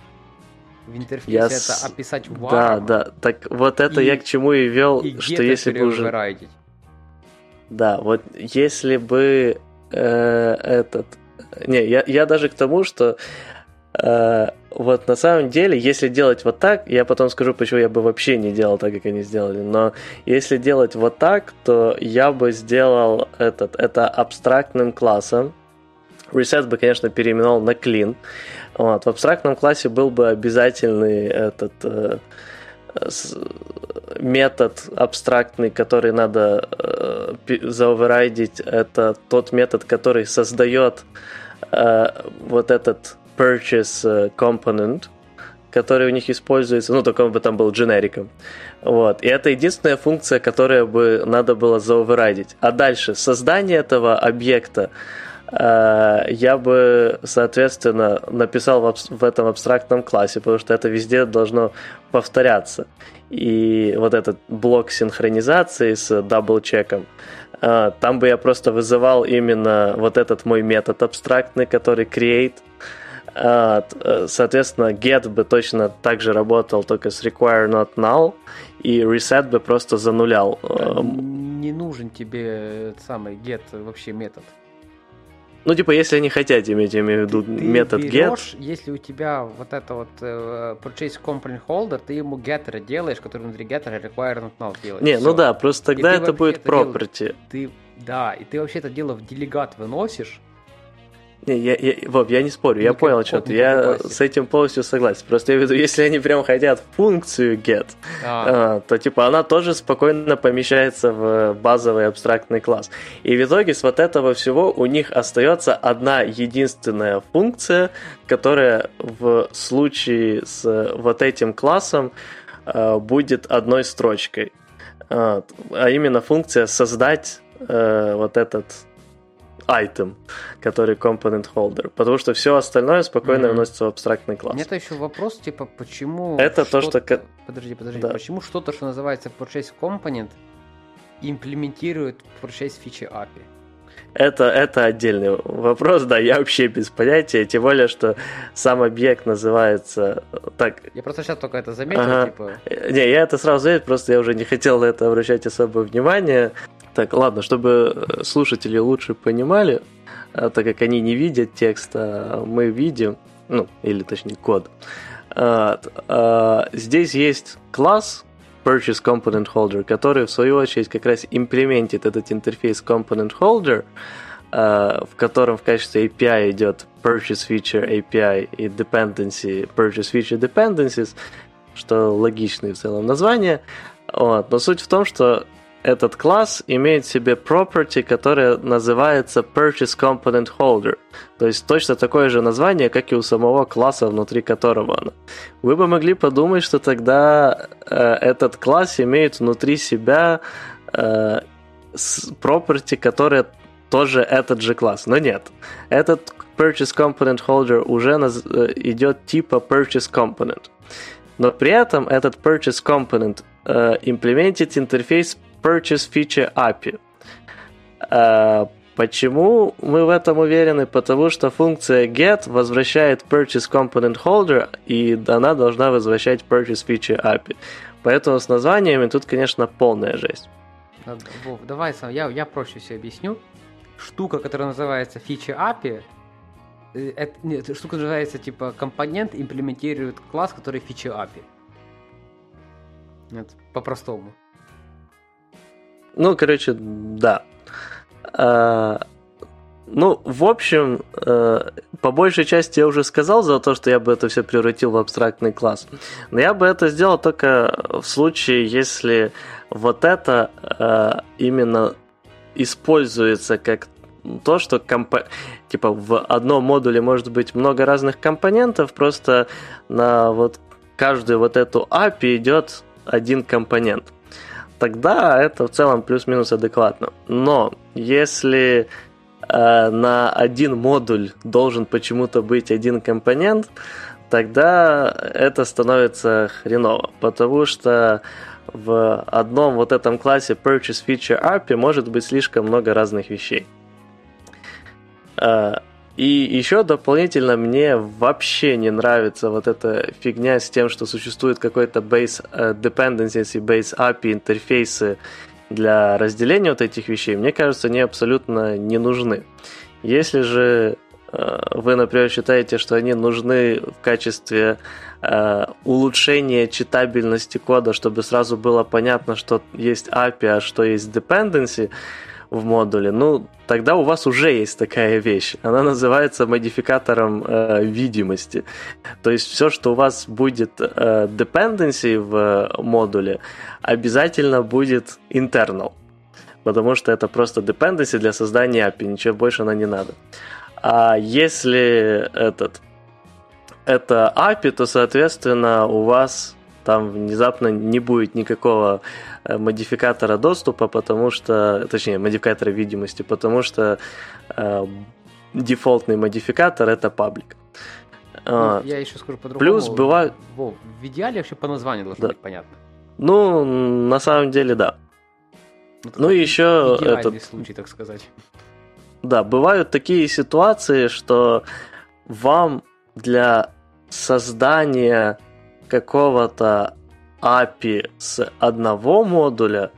Speaker 2: в интерфейсе я это с... описать
Speaker 1: в Да, да. Так вот это и, я к чему и вел, и что если бы уже...
Speaker 2: Райдить.
Speaker 1: Да, вот если бы э, этот... Не, я, я даже к тому, что э, вот на самом деле, если делать вот так, я потом скажу, почему я бы вообще не делал так, как они сделали, но если делать вот так, то я бы сделал этот, это абстрактным классом, Reset бы, конечно, переименовал на clean. Вот. В абстрактном классе был бы обязательный этот э, метод абстрактный, который надо э, заоверрайдить. Это тот метод, который создает э, вот этот purchase э, component, который у них используется, ну, только он бы там был дженериком. Вот. И это единственная функция, которая бы надо было заоверрайдить. А дальше, создание этого объекта, я бы, соответственно, написал в, в этом абстрактном классе, потому что это везде должно повторяться. И вот этот блок синхронизации с дабл-чеком, э, там бы я просто вызывал именно вот этот мой метод абстрактный, который create. Э, соответственно, get бы точно так же работал, только с require not null, и reset бы просто занулял.
Speaker 2: Не нужен тебе самый get вообще метод.
Speaker 1: Ну, типа, если они хотят иметь, я имею в виду ты, метод ты берешь,
Speaker 2: get. Если у тебя вот это вот uh, purchase component holder, ты ему getter делаешь, который внутри getter require not null делает.
Speaker 1: Не, Все. ну да, просто тогда это будет property.
Speaker 2: Дело, ты, да, и ты вообще это дело в делегат выносишь,
Speaker 1: не, я, я, Вов, я не спорю, я понял что-то. Я с этим полностью согласен. Просто я веду, если они прям хотят функцию get, а. А, то типа она тоже спокойно помещается в базовый абстрактный класс. И в итоге с вот этого всего у них остается одна единственная функция, которая в случае с вот этим классом а, будет одной строчкой. А, а именно функция создать а, вот этот item, который component holder, потому что все остальное спокойно
Speaker 2: Мгм.
Speaker 1: вносится в абстрактный класс.
Speaker 2: меня-то еще вопрос, типа, почему...
Speaker 1: Это то, что
Speaker 2: Подожди, подожди.
Speaker 1: Да.
Speaker 2: Почему что-то, что называется Purchase Component, имплементирует Purchase Feature API?
Speaker 1: Это, это отдельный вопрос, да, я вообще без понятия, тем более, что сам объект называется так,
Speaker 2: Я просто сейчас только это заметил,
Speaker 1: Ага.
Speaker 2: типа...
Speaker 1: Э, Не, я это сразу заметил, просто я уже не хотел на это обращать особое внимание. Так, ладно, чтобы э, слушатели лучше понимали, э, так как они не видят текста, мы видим, ну, или точнее код. А, Здесь есть класс Purchase Component Holder, который в свою очередь как раз имплементит этот интерфейс Component Holder, в котором в качестве API идет Purchase Feature API и Dependency Purchase Feature Dependencies, что логичное в целом название. Вот. Но суть в том, что этот класс имеет в себе property, которое называется Purchase Component Holder. То есть точно такое же название, как и у самого класса, внутри которого оно. Вы бы могли подумать, что тогда э, этот класс имеет внутри себя э, property, которое тоже этот же класс. Но нет. Этот Purchase Component Holder уже наз- э, идет типа Purchase Component. Но при этом этот Purchase Component э, имплементит интерфейс Purchase Feature API. Э, почему мы в этом уверены? Потому что функция get возвращает Purchase Component Holder, и она должна возвращать Purchase Feature API. Поэтому с названиями тут, конечно, полная жесть.
Speaker 2: А, Вов, давай сам, я, я проще все объясню. Штука, которая называется Feature API, это, нет, штука называется типа компонент имплементирует класс, который Feature API. Это по-простому.
Speaker 1: Ну, короче, да. А, ну, в общем, э, по большей части я уже сказал за то, что я бы это все превратил в абстрактный класс. Но я бы это сделал только в случае, если вот это э, именно используется как то, что компо- типа в одном модуле может быть много разных компонентов, просто на вот каждую вот эту API идет один компонент тогда это в целом плюс-минус адекватно. Но если э, на один модуль должен почему-то быть один компонент, тогда это становится хреново, потому что в одном вот этом классе Purchase Feature API может быть слишком много разных вещей. И еще дополнительно мне вообще не нравится вот эта фигня с тем, что существует какой-то base э, dependencies и base API интерфейсы для разделения вот этих вещей. Мне кажется, они абсолютно не нужны. Если же э, вы, например, считаете, что они нужны в качестве э, улучшения читабельности кода, чтобы сразу было понятно, что есть API, а что есть dependency в модуле, ну, тогда у вас уже есть такая вещь. Она называется модификатором э, видимости. То есть все, что у вас будет э, dependency в модуле, обязательно будет internal. Потому что это просто dependency для создания API, ничего больше она не надо. А если этот это API, то, соответственно, у вас там внезапно не будет никакого э, модификатора доступа, потому что, точнее, модификатора видимости, потому что э, дефолтный модификатор это паблик.
Speaker 2: Ну,
Speaker 1: А,
Speaker 2: я еще скажу по-другому.
Speaker 1: плюс бывает-
Speaker 2: Вов, в идеале вообще по названию должно
Speaker 1: Да.
Speaker 2: быть понятно.
Speaker 1: Ну, на самом деле, да. Ну и еще
Speaker 2: Идеальный
Speaker 1: этот,
Speaker 2: случай, так сказать.
Speaker 1: да, бывают такие ситуации, что вам для создания какого-то API с одного модуля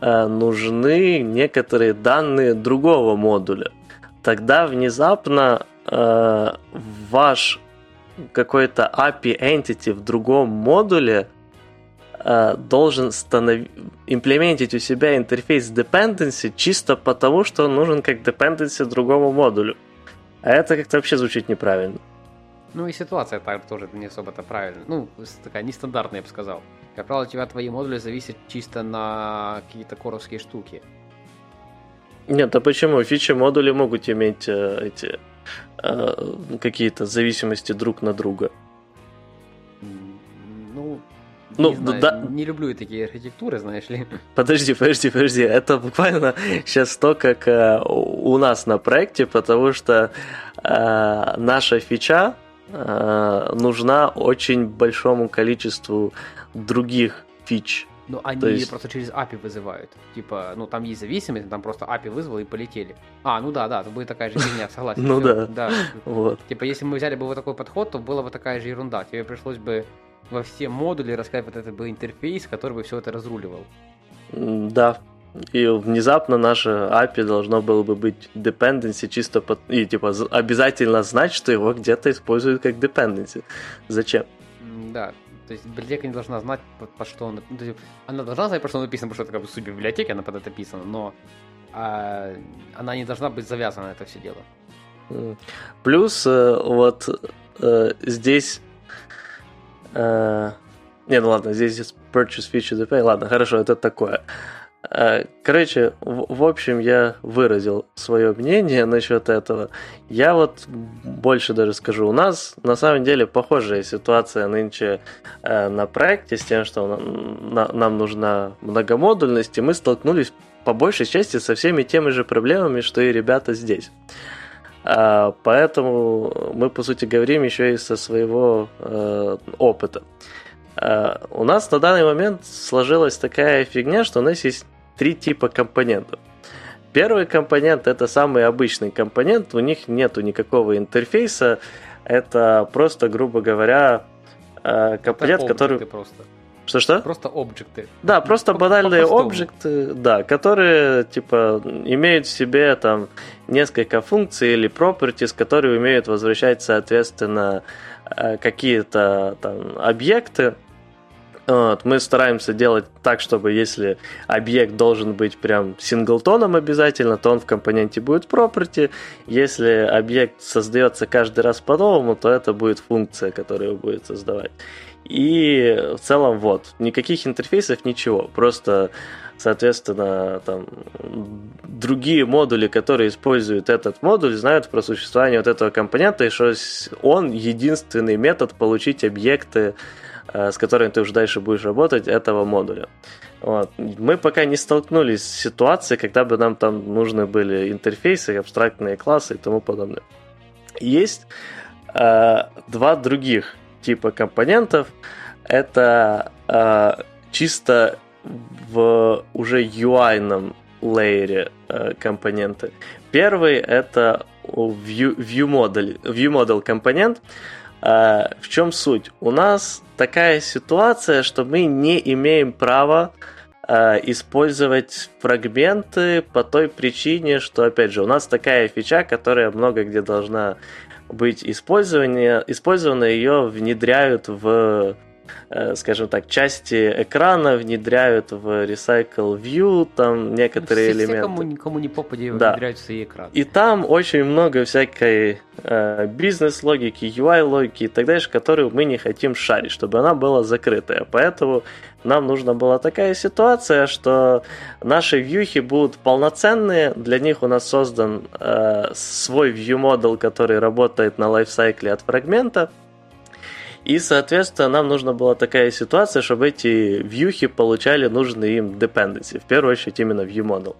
Speaker 1: э, нужны некоторые данные другого модуля. Тогда внезапно э, ваш какой-то API entity в другом модуле э, должен станов- имплементить у себя интерфейс dependency чисто потому, что он нужен как dependency другому модулю. А это как-то вообще звучит неправильно.
Speaker 2: Ну и ситуация так тоже не особо-то правильно. Ну, такая нестандартная, я бы сказал. Как правило, у тебя твои модули зависят чисто на какие-то коровские штуки.
Speaker 1: Нет, а почему? Фичи модули могут иметь э, эти э, какие-то зависимости друг на друга.
Speaker 2: Ну, Ну, не, знаю, да... не люблю такие архитектуры, знаешь ли.
Speaker 1: Подожди, подожди, подожди. Это буквально сейчас то, как э, у нас на проекте, потому что э, наша фича э, нужна очень большому количеству других фич.
Speaker 2: Ну, они есть... просто через API вызывают. Типа, ну, там есть зависимость, там просто API вызвал и полетели. А, ну да, да, это будет такая же фигня, согласен.
Speaker 1: Ну да. Да.
Speaker 2: Вот. Типа, если мы взяли бы вот такой подход, то была бы такая же ерунда. Тебе пришлось бы во все модули рассказать вот этот бы интерфейс, который бы все это разруливал.
Speaker 1: Да. И внезапно наше API должно было бы быть dependency чисто под... и типа обязательно знать, что его где-то используют как dependency. Зачем?
Speaker 2: Да, то есть библиотека не должна знать, под, под что он... Она должна знать, под что он написано, потому что это как бы суть библиотеки, она под это написана, но а, она не должна быть завязана на это все дело.
Speaker 1: Плюс э, вот э, здесь... Э, не, ну ладно, здесь purchase feature depend. Ладно, хорошо, это такое. Э, короче, в, общем, я выразил свое мнение насчет этого. Я вот больше даже скажу, у нас на самом деле похожая ситуация нынче э, на проекте с тем, что нам, на, нам нужна многомодульность, и мы столкнулись по большей части со всеми теми же проблемами, что и ребята здесь. Э, поэтому мы, по сути, говорим еще и со своего э, опыта. Э, у нас на данный момент сложилась такая фигня, что у нас есть три типа компонентов. Первый компонент это самый обычный компонент, у них нету никакого интерфейса, это просто, грубо говоря, э, компонент, который...
Speaker 2: Просто.
Speaker 1: Что-что?
Speaker 2: Просто объекты.
Speaker 1: Да, просто по, банальные объекты, да, которые, типа, имеют в себе там несколько функций или properties, которые умеют возвращать, соответственно, э, какие-то там объекты, вот, мы стараемся делать так, чтобы если объект должен быть прям синглтоном обязательно, то он в компоненте будет property. Если объект создается каждый раз по-новому, то это будет функция, которая его будет создавать. И в целом вот, никаких интерфейсов, ничего. Просто, соответственно, там другие модули, которые используют этот модуль, знают про существование вот этого компонента, и что он единственный метод получить объекты с которыми ты уже дальше будешь работать, этого модуля. Вот. Мы пока не столкнулись с ситуацией, когда бы нам там нужны были интерфейсы, абстрактные классы и тому подобное. Есть э, два других типа компонентов. Это э, чисто в уже UI-ном лейере э, компоненты. Первый это view, view, model, view model компонент. Э, в чем суть? У нас такая ситуация, что мы не имеем права э, использовать фрагменты по той причине, что, опять же, у нас такая фича, которая много где должна быть использована, использована ее внедряют в скажем так, части экрана внедряют в Recycle View, там некоторые все, элементы. Все,
Speaker 2: кому, кому не попади, да. внедряют свои экраны.
Speaker 1: И там очень много всякой э, бизнес-логики, UI-логики и так далее, которую мы не хотим шарить, чтобы она была закрытая. Поэтому нам нужна была такая ситуация, что наши вьюхи будут полноценные, для них у нас создан э, свой view model, который работает на лайфсайкле от фрагмента, и, соответственно, нам нужна была такая ситуация, чтобы эти вьюхи получали нужные им dependency, в первую очередь именно ViewModel.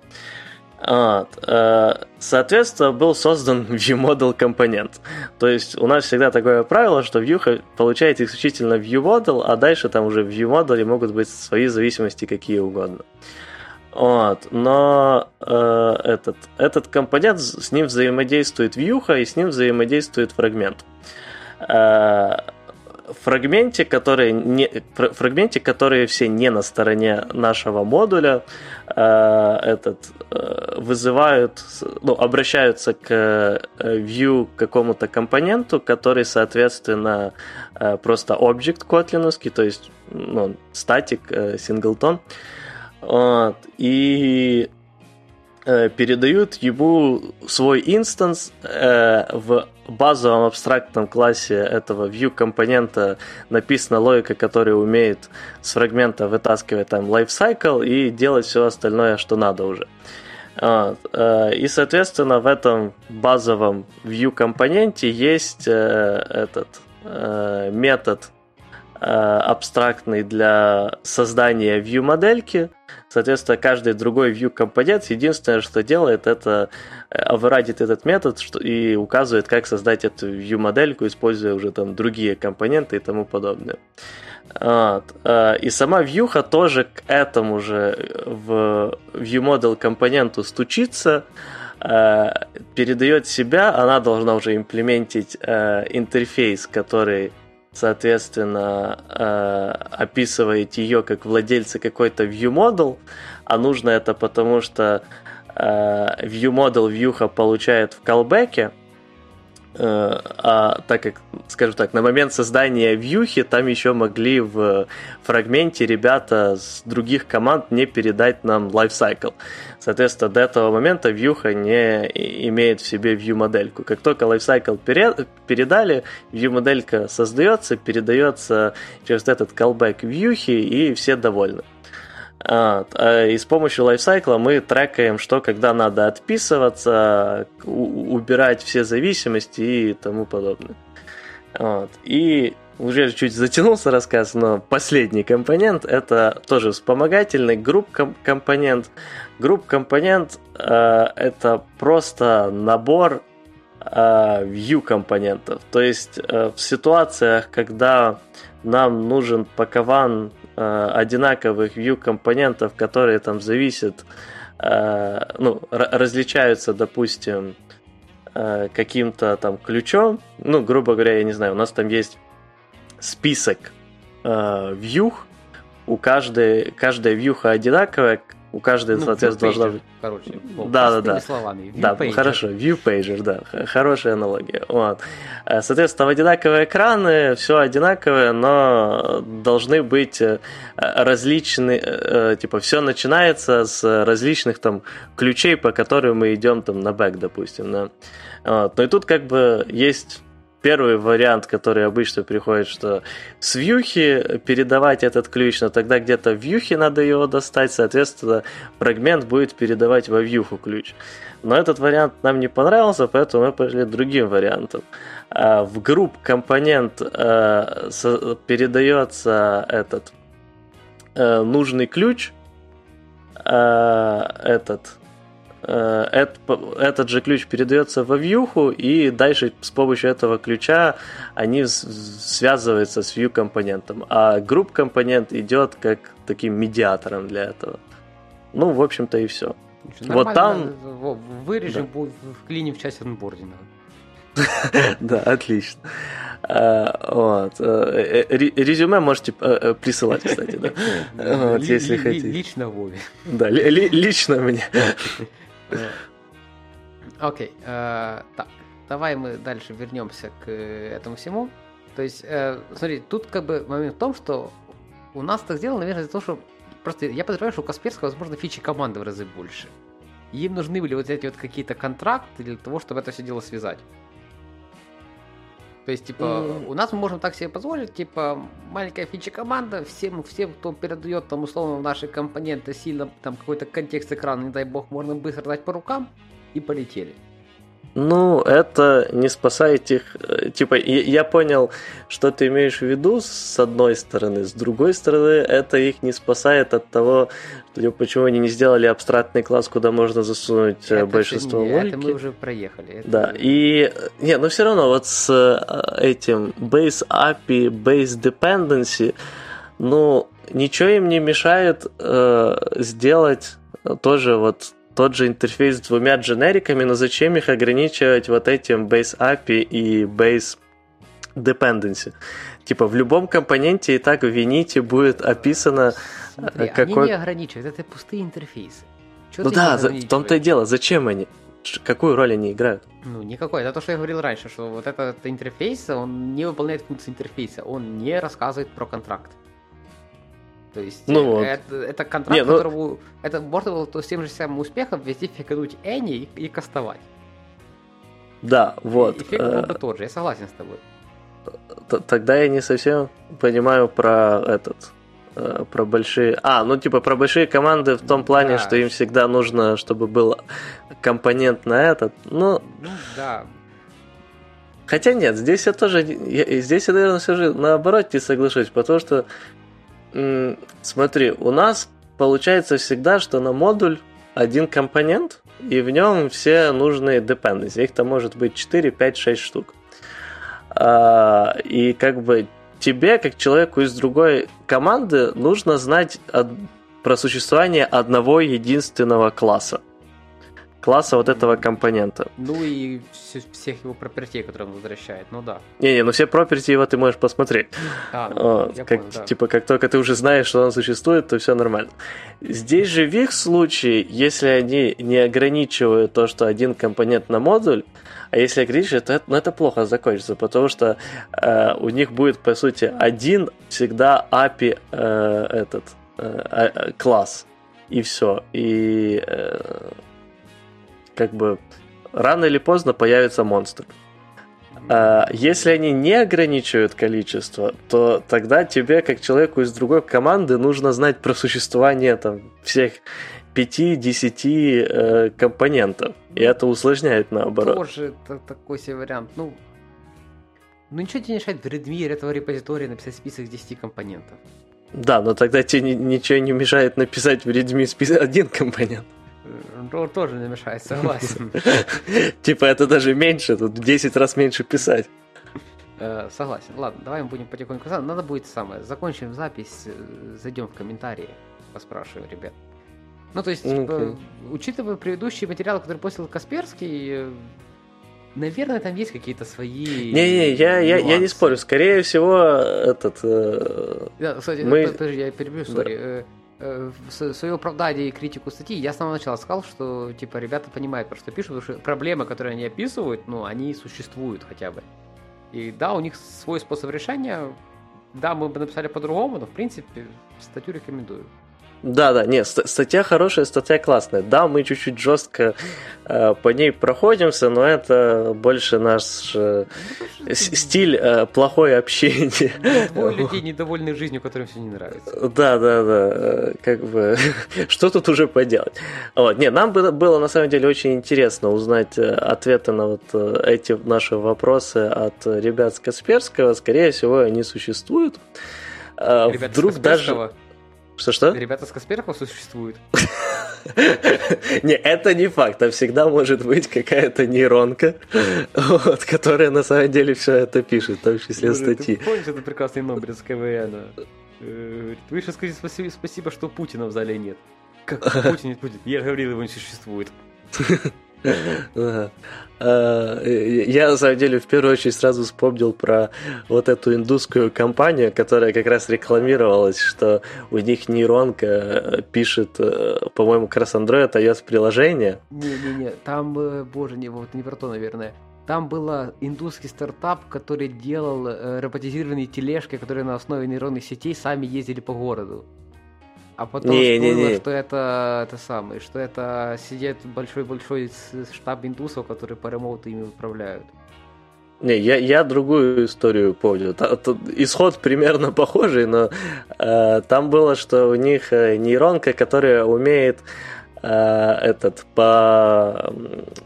Speaker 1: Вот. Э, соответственно, был создан ViewModel компонент. То есть у нас всегда такое правило, что вьюха получает исключительно ViewModel, а дальше там уже в ViewModel могут быть свои зависимости какие угодно. Вот. Но э, этот, этот компонент, с ним взаимодействует вьюха и с ним взаимодействует фрагмент. Э, фрагменте, которые не, фрагменте, которые все не на стороне нашего модуля, э, этот э, вызывают, ну, обращаются к э, view какому-то компоненту, который, соответственно, э, просто объект котлиновский, то есть ну, статик, э, синглтон. Вот. И э, передают ему свой инстанс э, в базовом абстрактном классе этого view компонента написана логика, которая умеет с фрагмента вытаскивать там lifecycle и делать все остальное, что надо уже. Вот. Э, и, соответственно, в этом базовом view компоненте есть э, этот метод абстрактный для создания view-модельки. Соответственно, каждый другой view-компонент единственное, что делает, это overridит этот метод и указывает, как создать эту view-модельку, используя уже там другие компоненты и тому подобное. Вот. И сама вьюха тоже к этому же в ViewModel компоненту стучится, передает себя, она должна уже имплементить интерфейс, который соответственно, э, описывает ее как владельца какой-то view model, а нужно это потому, что э, view model вьюха получает в Э, а так как, скажем так, на момент создания вьюхи там еще могли в фрагменте ребята с других команд не передать нам lifecycle. Соответственно, до этого момента вьюха не имеет в себе view-модельку. Как только lifecycle передали, view-моделька создается, передается через этот callback вьюхи, и все довольны. А, и с помощью лайфсайкла мы трекаем, что когда надо отписываться, убирать все зависимости и тому подобное. Вот. И уже чуть затянулся рассказ, но последний компонент это тоже вспомогательный group компонент. Group компонент э, это просто набор э, view компонентов. То есть э, в ситуациях, когда нам нужен пак вот одинаковых view компонентов, которые там зависят, э, ну, различаются, допустим, э, каким-то там ключом. Ну, грубо говоря, я не знаю, у нас там есть список э, вьюх, у каждой, каждая вьюха одинаковая, у каждой, ну, соответственно, должна быть...
Speaker 2: Короче,
Speaker 1: да, да, да. словами. Да, pager. хорошо, view pager, да, хорошая аналогия. Вот. Э, соответственно, одинаковые экраны, все одинаковое, но должны быть э, различные, э, типа, все начинается с различных там ключей, по которым мы идем там на бэк, допустим, да. Вот. Но и тут как бы есть первый вариант, который обычно приходит, что с вьюхи передавать этот ключ, но тогда где-то в вьюхе надо его достать, соответственно, фрагмент будет передавать во вьюху ключ. Но этот вариант нам не понравился, поэтому мы пошли другим вариантом. А в групп компонент э, передается этот э, нужный ключ, э, этот этот же ключ передается во вьюху, и дальше с помощью этого ключа они связываются с view компонентом. А групп компонент идет как таким медиатором для этого. Ну, в общем-то, и все.
Speaker 2: Вот там... Вырежем, да. вклиним в часть онбординга.
Speaker 1: Да, отлично. А, вот. Э, э, резюме можете э, присылать, кстати, да. Вот, если хотите.
Speaker 2: Лично Вове.
Speaker 1: Да, лично мне.
Speaker 2: Окей, э, так, давай мы дальше вернемся к этому всему. То есть, э, смотри, тут как бы момент в том, что у нас так сделано, наверное, из-за того, что просто я подозреваю, что у Касперского, возможно, фичи команды в разы больше. Им нужны были вот эти вот какие-то контракты для того, чтобы это все дело связать. То есть, типа, mm. у нас мы можем так себе позволить, типа, маленькая фича команда, всем, всем, кто передает там условно наши компоненты сильно, там какой-то контекст экрана, не дай бог, можно быстро дать по рукам и полетели.
Speaker 1: Ну, это не спасает их. Э, типа, я понял, что ты имеешь в виду с одной стороны. С другой стороны, это их не спасает от того, что, почему они не сделали абстрактный класс, куда можно засунуть э, это большинство
Speaker 2: не, логики. Это мы уже проехали. Это...
Speaker 1: Да, и... Не, но все равно вот с э, этим base API, base dependency, ну, ничего им не мешает э, сделать тоже вот тот же интерфейс с двумя дженериками, но зачем их ограничивать вот этим base API и base dependency? Типа в любом компоненте и так в Unity будет описано
Speaker 2: Смотри, э, какой... Они не ограничивают, это пустые интерфейсы.
Speaker 1: Чего ну да, в том-то и дело, зачем они? Какую роль они играют?
Speaker 2: Ну, никакой. Это то, что я говорил раньше, что вот этот интерфейс, он не выполняет функции интерфейса, он не рассказывает про контракт. То есть ну, это, вот. это контракт, Не, ну... которому это можно было то с тем же самым успехом везде фикануть Энни и, и кастовать.
Speaker 1: Да, вот.
Speaker 2: И эффект был бы тот же, я согласен с тобой.
Speaker 1: Тогда я не совсем понимаю про этот э, про большие... А, ну типа про большие команды в том плане, да. что им всегда нужно, чтобы был компонент на этот. Ну,
Speaker 2: ну да.
Speaker 1: Хотя нет, здесь я тоже, я, здесь я, наверное, все же наоборот не соглашусь, потому что, смотри, у нас получается всегда, что на модуль один компонент, и в нем все нужные dependencies. Их там может быть 4, 5, 6 штук. А, и как бы тебе, как человеку из другой команды, нужно знать про существование одного единственного класса класса вот этого компонента.
Speaker 2: Ну и всех его пропертей, которые он возвращает, ну да.
Speaker 1: Не-не, ну все проперти его ты можешь посмотреть. А, ну, вот, как, понял, да. Типа, как только ты уже знаешь, что он существует, то все нормально. Здесь же в их случае, если они не ограничивают то, что один компонент на модуль, а если ограничивают, то это, ну, это плохо закончится, потому что э, у них будет, по сути, один всегда API э, этот э, э, класс. И все. И э, как бы рано или поздно появится монстр. А, если они не ограничивают количество, то тогда тебе, как человеку из другой команды, нужно знать про существование там всех 5-10 э, компонентов. И это усложняет наоборот.
Speaker 2: Тоже это такой себе вариант. Ну, ну ничего тебе не мешает в Redmi этого репозитория написать список 10 компонентов.
Speaker 1: Да, но тогда тебе ничего не мешает написать в Redmi список один компонент.
Speaker 2: Тоже не мешает, согласен.
Speaker 1: Типа это даже меньше, тут в 10 раз меньше писать.
Speaker 2: Э, согласен. Ладно, давай мы будем потихоньку. Надо будет самое. Закончим запись, э, зайдем в комментарии, поспрашиваю ребят. Ну, то есть, типа, учитывая предыдущие материалы, которые постил Касперский, э, наверное, там есть какие-то свои.
Speaker 1: Не-не, я, я, я не спорю. Скорее всего, этот.
Speaker 2: Да, кстати, мы... подожди, я перебью, сори. Да э, свое оправдание и критику статьи, я с самого начала сказал, что, типа, ребята понимают, про что пишут, потому что проблемы, которые они описывают, ну, они существуют хотя бы. И да, у них свой способ решения, да, мы бы написали по-другому, но, в принципе, статью рекомендую.
Speaker 1: Да, да, нет, статья хорошая, статья классная. Да, мы чуть-чуть жестко э, по ней проходимся, но это больше наш э, ну, стиль э, плохое общение.
Speaker 2: Двое людей, недовольных жизнью, которым все не нравится.
Speaker 1: Да, да, да. Э, как бы, что тут уже поделать? Вот, нет, нам было, было на самом деле очень интересно узнать э, ответы на вот э, эти наши вопросы от ребят с Касперского. Скорее всего, они существуют.
Speaker 2: Ребята Вдруг даже
Speaker 1: что-что?
Speaker 2: Ребята с Касперова существуют.
Speaker 1: Не, это не факт. Там всегда может быть какая-то нейронка, вот, которая на самом деле все это пишет, в том числе статьи.
Speaker 2: Ты помнишь это прекрасный номер из КВН? Э, вы еще скажите спасибо, спасибо, что Путина в зале нет. Как Путин не будет? Я говорил, его не существует.
Speaker 1: А, я, на самом деле, в первую очередь сразу вспомнил про вот эту индусскую компанию, которая как раз рекламировалась, что у них нейронка э, пишет, э, по-моему, как раз Android iOS приложение.
Speaker 2: Не-не-не, там, э, боже, не, вот не про то, наверное. Там был индусский стартап, который делал роботизированные тележки, которые на основе нейронных сетей сами ездили по городу. А потом не, не, не. что это, это самое, что это сидит большой-большой штаб индусов, которые по ремоуту ими управляют.
Speaker 1: Не, я, я другую историю помню. Исход примерно похожий, но э, там было, что у них э, нейронка, которая умеет э, этот по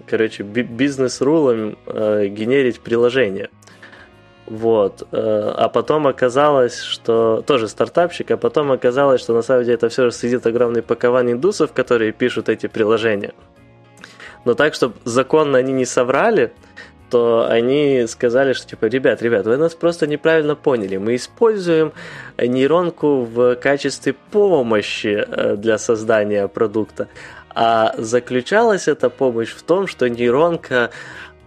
Speaker 1: короче бизнес-рулам э, генерить приложение. Вот. Э, а потом оказалось, что... Тоже стартапщик, а потом оказалось, что на самом деле это все же сидит огромный пакован индусов, которые пишут эти приложения. Но так, чтобы законно они не соврали, то они сказали, что типа, ребят, ребят, вы нас просто неправильно поняли. Мы используем нейронку в качестве помощи э, для создания продукта. А заключалась эта помощь в том, что нейронка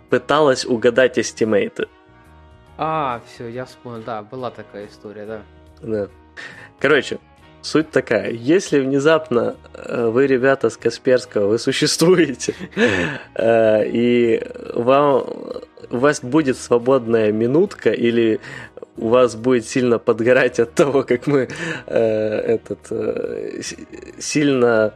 Speaker 1: пыталась угадать эстимейты.
Speaker 2: А, все, я вспомнил, да, была такая история, да.
Speaker 1: Да. Короче, суть такая. Если внезапно э, вы, ребята с Касперского, вы существуете, э, и вам, у вас будет свободная минутка, или у вас будет сильно подгорать от того, как мы э, этот, сильно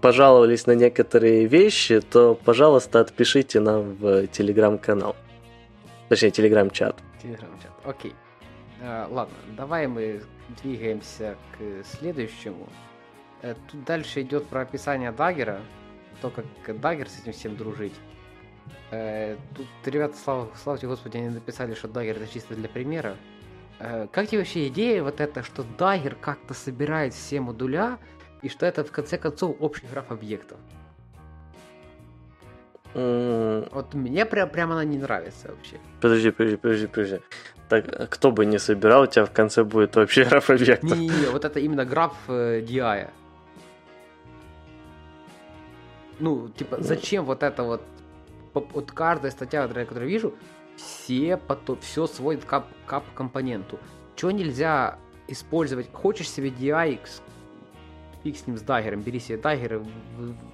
Speaker 1: пожаловались на некоторые вещи, то, пожалуйста, отпишите нам в телеграм-канал. Точнее, телеграм-чат.
Speaker 2: Телеграм-чат, окей. А, ладно, давай мы двигаемся к следующему. Э, тут дальше идет про описание Даггера, то, как Даггер с этим всем дружить. Э, тут ребята, слава, слава тебе Господи, они написали, что Dagger это чисто для примера. Э, как тебе вообще идея вот эта, что Dagger как-то собирает все модуля, и что это в конце концов общий граф объектов? Вот мне прям, прям она не нравится вообще.
Speaker 1: Подожди, подожди, подожди, подожди. Так, кто бы не собирал, у тебя в конце будет вообще граф объектов.
Speaker 2: Не-не-не, вот это именно граф э, DI. Ну, типа, зачем вот это вот, вот каждая статья, которую я вижу, все потом, все сводит к к app, к app компоненту. Чего нельзя использовать? Хочешь себе DI, фиг с ним с Dagger ом, бери себе Dagger,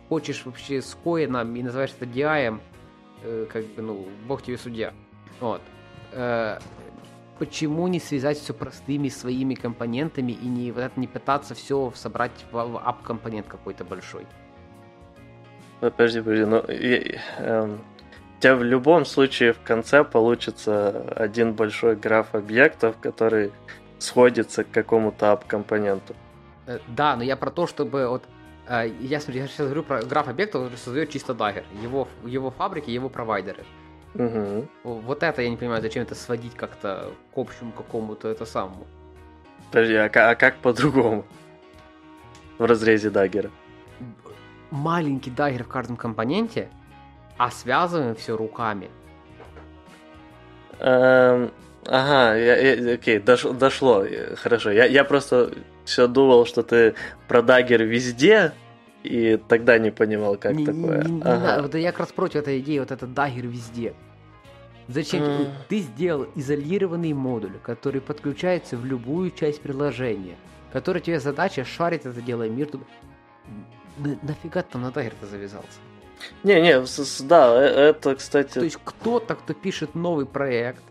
Speaker 2: хочешь вообще с Koin ом и называешь это DI, э, как бы, ну, бог тебе судья. Вот. Э, почему не связать все простыми своими компонентами и не, вот это, не пытаться все собрать в, в app-компонент какой-то большой?
Speaker 1: Подожди, подожди, но я- эм, у тебя в любом случае в конце получится один большой граф объектов, который сходится к какому-то app-компоненту.
Speaker 2: Э, да, но я про то, чтобы вот э, я, смотри, я сейчас говорю про граф объектов, который создает чисто Dagger, его, его фабрики, его провайдеры.
Speaker 1: Мгм.
Speaker 2: Вот это я не понимаю, зачем это сводить как-то к общему какому-то это самому.
Speaker 1: Подожди, а, а как по-другому? В разрезе Dagger а.
Speaker 2: Маленький Dagger в каждом компоненте, а связываем все руками.
Speaker 1: Эм, ага, я- я- окей, дош- дошло, э, хорошо. Я, я просто все думал, что ты про Dagger везде, и тогда не понимал, как
Speaker 2: Не- не-
Speaker 1: такое.
Speaker 2: не- не
Speaker 1: Ага.
Speaker 2: надо. Вот я как раз против этой идеи, вот это дагер везде. Зачем?
Speaker 1: М.
Speaker 2: Ты сделал изолированный модуль, который подключается в любую часть приложения, который тебе задача шарить это дело между... На- нафига там на дагер-то завязался?
Speaker 1: Не-не, да, э- это, кстати,
Speaker 2: То есть кто-то, кто пишет новый проект,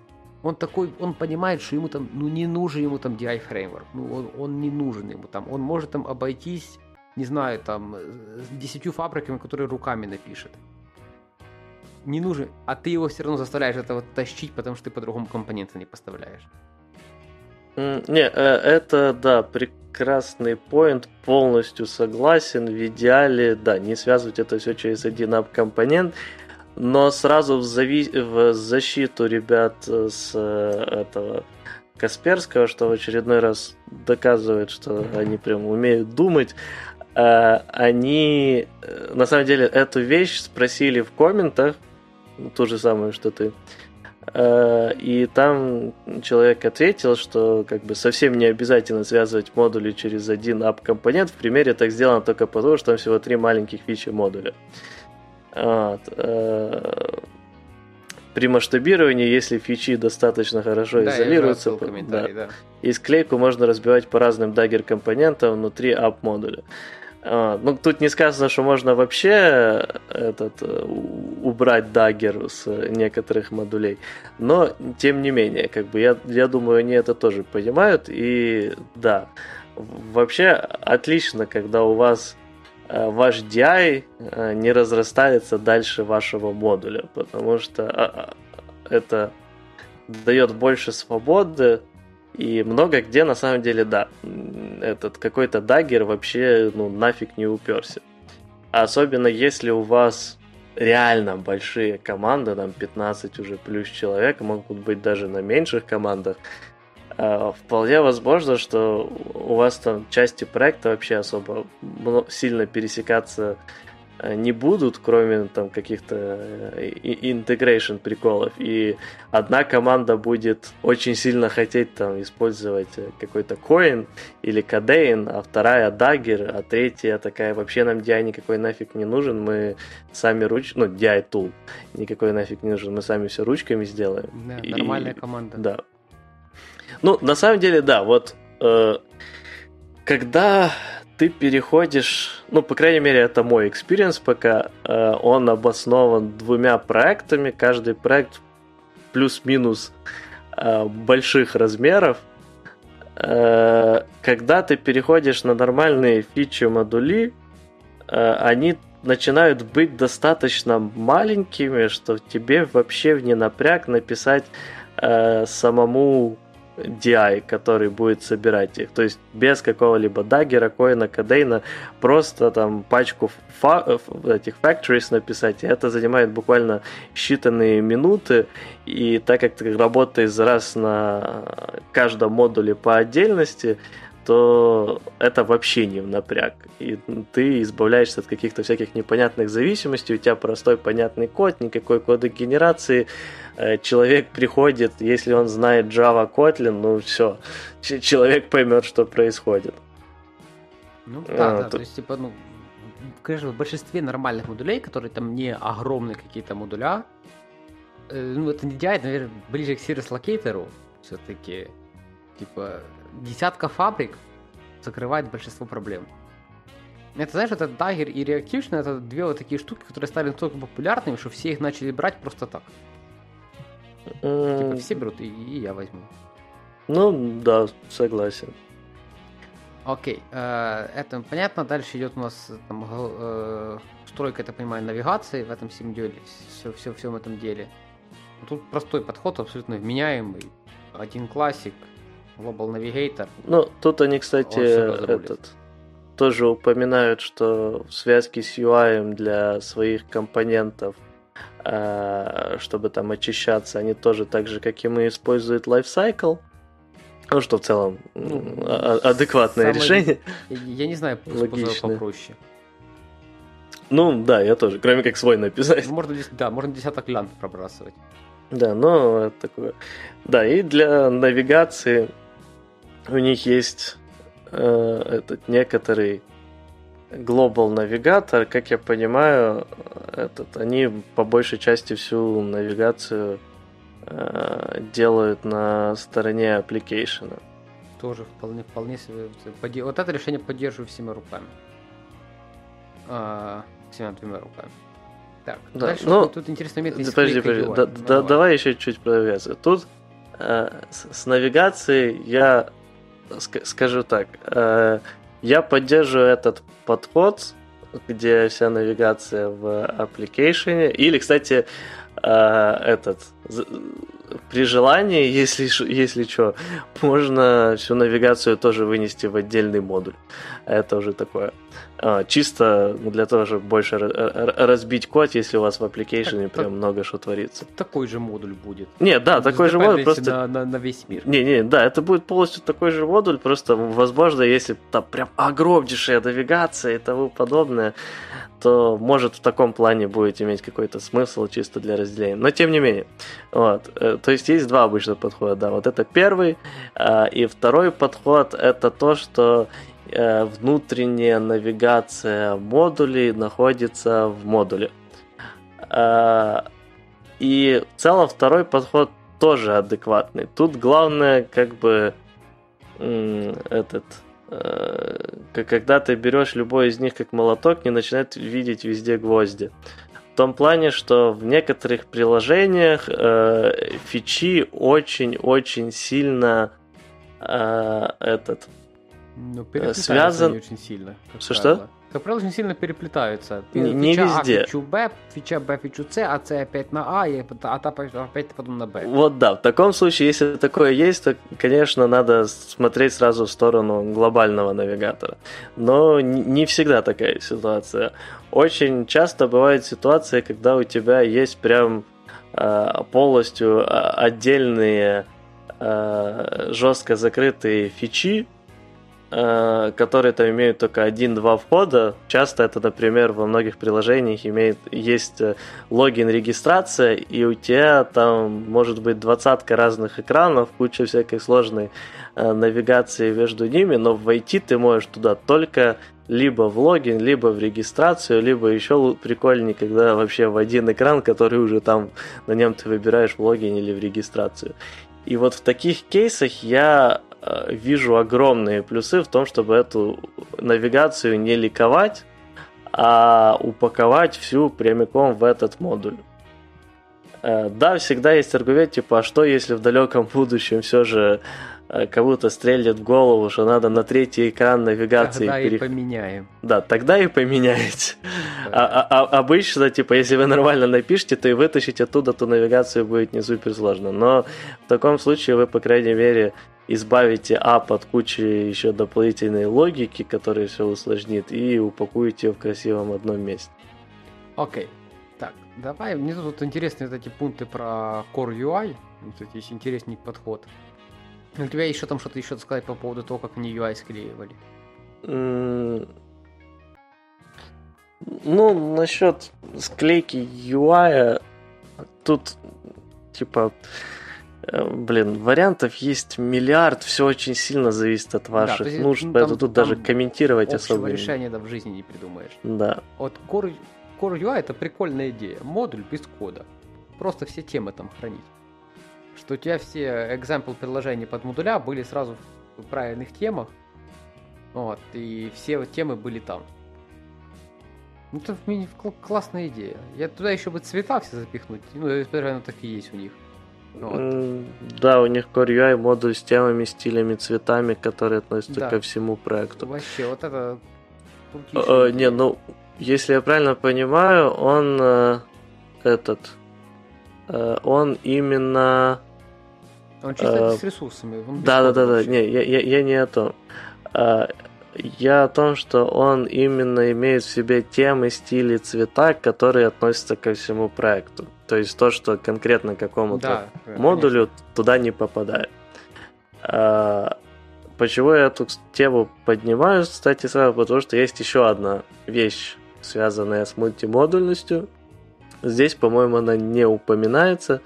Speaker 2: он такой, он понимает, что ему там, ну не нужен ему там DI фреймворк, ну он, он не нужен ему там, он может там обойтись, не знаю, там, с десятью фабриками, которые руками напишет. Не нужен, а ты его все равно заставляешь это вот тащить, потому что ты по-другому компоненты не поставляешь.
Speaker 1: Не, э, это, да, прекрасный point, полностью согласен. В идеале, да, не связывать это все через один app-компонент, но сразу в, зави- в защиту ребят с э, этого Касперского, что в очередной раз доказывает, что они прям умеют думать, э, они, э, на самом деле, эту вещь спросили в комментах, ту же самую, что ты, И там человек ответил, что как бы совсем не обязательно связывать модули через один app-компонент. В примере так сделано только потому, что там всего три маленьких фичи модуля. Вот. э, При масштабировании, если фичи достаточно хорошо
Speaker 2: да,
Speaker 1: изолируются, по-
Speaker 2: комментарий, да.
Speaker 1: и склейку можно разбивать по разным Dagger-компонентам внутри app-модуля. А, Ну, тут не сказано, что можно вообще этот, э, убрать Dagger с некоторых модулей, но тем не менее, как бы я, я думаю, они это тоже понимают, и да, вообще отлично, когда у вас э, ваш DI э, не разрастается дальше вашего модуля, потому что а, а, это дает больше свободы, и много где на самом деле, да, этот какой-то даггер вообще, ну, нафиг не уперся. Особенно если у вас реально большие команды, там 15 уже плюс человек, могут быть даже на меньших командах, вполне возможно, что у вас там части проекта вообще особо сильно пересекаться э, не будут, кроме там каких-то integration приколов. И одна команда будет очень сильно хотеть там использовать э, какой-то Koin или Kodein, а вторая Dagger, а третья такая вообще нам DI никакой нафиг не нужен, мы сами руч... ну DI tool никакой нафиг не нужен, мы сами все ручками сделаем.
Speaker 2: Да,
Speaker 1: И-
Speaker 2: нормальная команда.
Speaker 1: Да. Ну, на самом деле, да, вот э, когда ты переходишь, ну, по крайней мере, это мой experience пока, э, он обоснован двумя проектами, каждый проект плюс-минус э, больших размеров. Э, когда ты переходишь на нормальные фичи модули, э, они начинают быть достаточно маленькими, что тебе вообще в ненапряг написать э, самому DI, который будет собирать их. То есть без какого-либо даггера, коина, кадейна, просто там пачку фа- этих factories написать, и это занимает буквально считанные минуты, и так как ты работаешь раз на каждом модуле по отдельности, то это вообще не в напряг. И ты избавляешься от каких-то всяких непонятных зависимостей, у тебя простой понятный код, никакой кодогенерации. Э, человек приходит, если он знает Java Kotlin, ну все, человек поймет, что происходит.
Speaker 2: Ну да, а, да, то... то есть, типа, ну, конечно, в большинстве нормальных модулей, которые там не огромные какие-то модуля, э, ну, это не DI, наверное, ближе к Cirrus Locator все-таки, типа, десятка фабрик закрывает большинство проблем. Это, знаешь, это Dagger и Reactivation, это две вот такие штуки, которые стали настолько популярными, что все их начали брать просто так. Типа все берут, и, и я возьму.
Speaker 1: Ну, да, согласен.
Speaker 2: Окей, э, это понятно. Дальше идет у нас там, э, стройка, я понимаю, навигации в этом всем деле, все, все, всем этом деле. Тут простой подход, абсолютно вменяемый. Один классик, Global Navigator.
Speaker 1: Ну, тут они, кстати, этот тоже упоминают, что в связке с UI для своих компонентов, э, чтобы там очищаться, они тоже так же, как и мы, используют Lifecycle. Ну, что в целом ну, а, а, адекватное самое... решение.
Speaker 2: Я не знаю способа попроще.
Speaker 1: Ну, да, я тоже, кроме как свой написать.
Speaker 2: Можно, да, можно десяток лян пробрасывать.
Speaker 1: Да, но это такое. Да, и для навигации у них есть э, этот некоторый Global навигатор, как я понимаю, этот, они по большей части всю навигацию э, делают на стороне application.
Speaker 2: Тоже вполне, вполне себе. Вот это решение поддерживаю всеми руками. А, всеми двумя руками. Так, да, дальше ну, тут интересный момент.
Speaker 1: Подожди, подожди, да, ну, да, давай еще чуть про Тут э, с, с навигацией я скажу так, э, я поддерживаю этот подход, где вся навигация в application. Или, кстати, э, этот при желании, если, если что, можно всю навигацию тоже вынести в отдельный модуль. Это уже такое. А, чисто для того, чтобы больше разбить код, если у вас в application так, прям так, много что творится.
Speaker 2: Такой же модуль будет.
Speaker 1: Не, да, такой же модуль, просто...
Speaker 2: На, на, на весь мир.
Speaker 1: Не, не, да, это будет полностью такой же модуль, просто, возможно, если там прям огромнейшая навигация и тому подобное, то может в таком плане будет иметь какой-то смысл чисто для разделения. Но тем не менее. Вот. Э, то есть есть два обычных подхода, да. Вот это первый. А, и второй подход это то, что внутренняя навигация модулей находится в модуле. Э, и в целом второй подход тоже адекватный. Тут главное как бы этот э, когда ты берешь любой из них как молоток, не начинает видеть везде гвозди. В том плане, что в некоторых приложениях э, фичи очень-очень сильно э, этот
Speaker 2: ну, э, связан... очень сильно.
Speaker 1: Что-что?
Speaker 2: Как правило, очень сильно переплетаются.
Speaker 1: Не фича везде.
Speaker 2: А, фичу Б, фича Б, фичу С, а С опять на А, и, а та опять потом на Б.
Speaker 1: Вот да, в таком случае, если такое есть, то, конечно, надо смотреть сразу в сторону глобального навигатора. Но не всегда такая ситуация. Очень часто бывает ситуация, когда у тебя есть прям э, полностью а, отдельные э, жестко закрытые фичи, Э, которые там имеют только один-два входа. Часто это, например, во многих приложениях имеет, есть э, логин, регистрация, и у тебя там может быть двадцатка разных экранов, куча всякой сложной э, навигации между ними, но войти ты можешь туда только либо в логин, либо в регистрацию, либо еще прикольнее, когда вообще в один экран, который уже там на нем ты выбираешь в логин или в регистрацию. И вот в таких кейсах я Э, вижу огромные плюсы в том, чтобы эту навигацию не ликовать, а упаковать всю прямиком в этот модуль. Э, да, всегда есть аргумент, типа, а что если в далеком будущем все же э, кого-то стрелят в голову, что надо на третий экран навигации
Speaker 2: Тогда перех... и поменяем.
Speaker 1: Да, тогда и поменяете. А, а, а, обычно, типа, если вы нормально напишите, то и вытащить оттуда ту навигацию будет не супер сложно. Но в таком случае вы, по крайней мере, избавите app от кучи еще дополнительной логики, которая все усложнит, и упакуете ее в красивом одном месте.
Speaker 2: Окей. Okay. Так, давай, мне тут интересные вот эти пункты про Core UI. Тут есть интересный подход. У тебя еще там что-то еще сказать по поводу того, как они UI склеивали?
Speaker 1: Ну, насчет склейки UI, тут, типа, блин, вариантов есть миллиард, все очень сильно зависит от ваших да, нужд, ну, поэтому тут там даже комментировать особо...
Speaker 2: решения да, в жизни не придумаешь.
Speaker 1: Да.
Speaker 2: Вот Core, Core UI это прикольная идея, модуль без кода. Просто все темы там хранить. Что у тебя все example приложения под модуля были сразу в правильных темах, вот, и все темы были там. Ну, это классная идея. Я туда еще бы цвета все запихнуть. Ну, наверное, так и есть у них.
Speaker 1: Вот. Да, у них Core UI модуль с темами, стилями, цветами, которые относятся да. ко всему проекту.
Speaker 2: Вообще, вот это...
Speaker 1: Э, не, ну, если я правильно понимаю, он э, этот... Э, он именно...
Speaker 2: Он чисто э, с ресурсами.
Speaker 1: Да, да, да, да. Не, я, я, я не о том. А, я о том, что он именно имеет в себе темы, стили, цвета, которые относятся ко всему проекту. То есть то, что конкретно какому-то да, модулю конечно. туда не попадает. А, почему я эту тему поднимаю, кстати, сразу, потому что есть еще одна вещь, связанная с мультимодульностью. Здесь, по-моему, она не упоминается,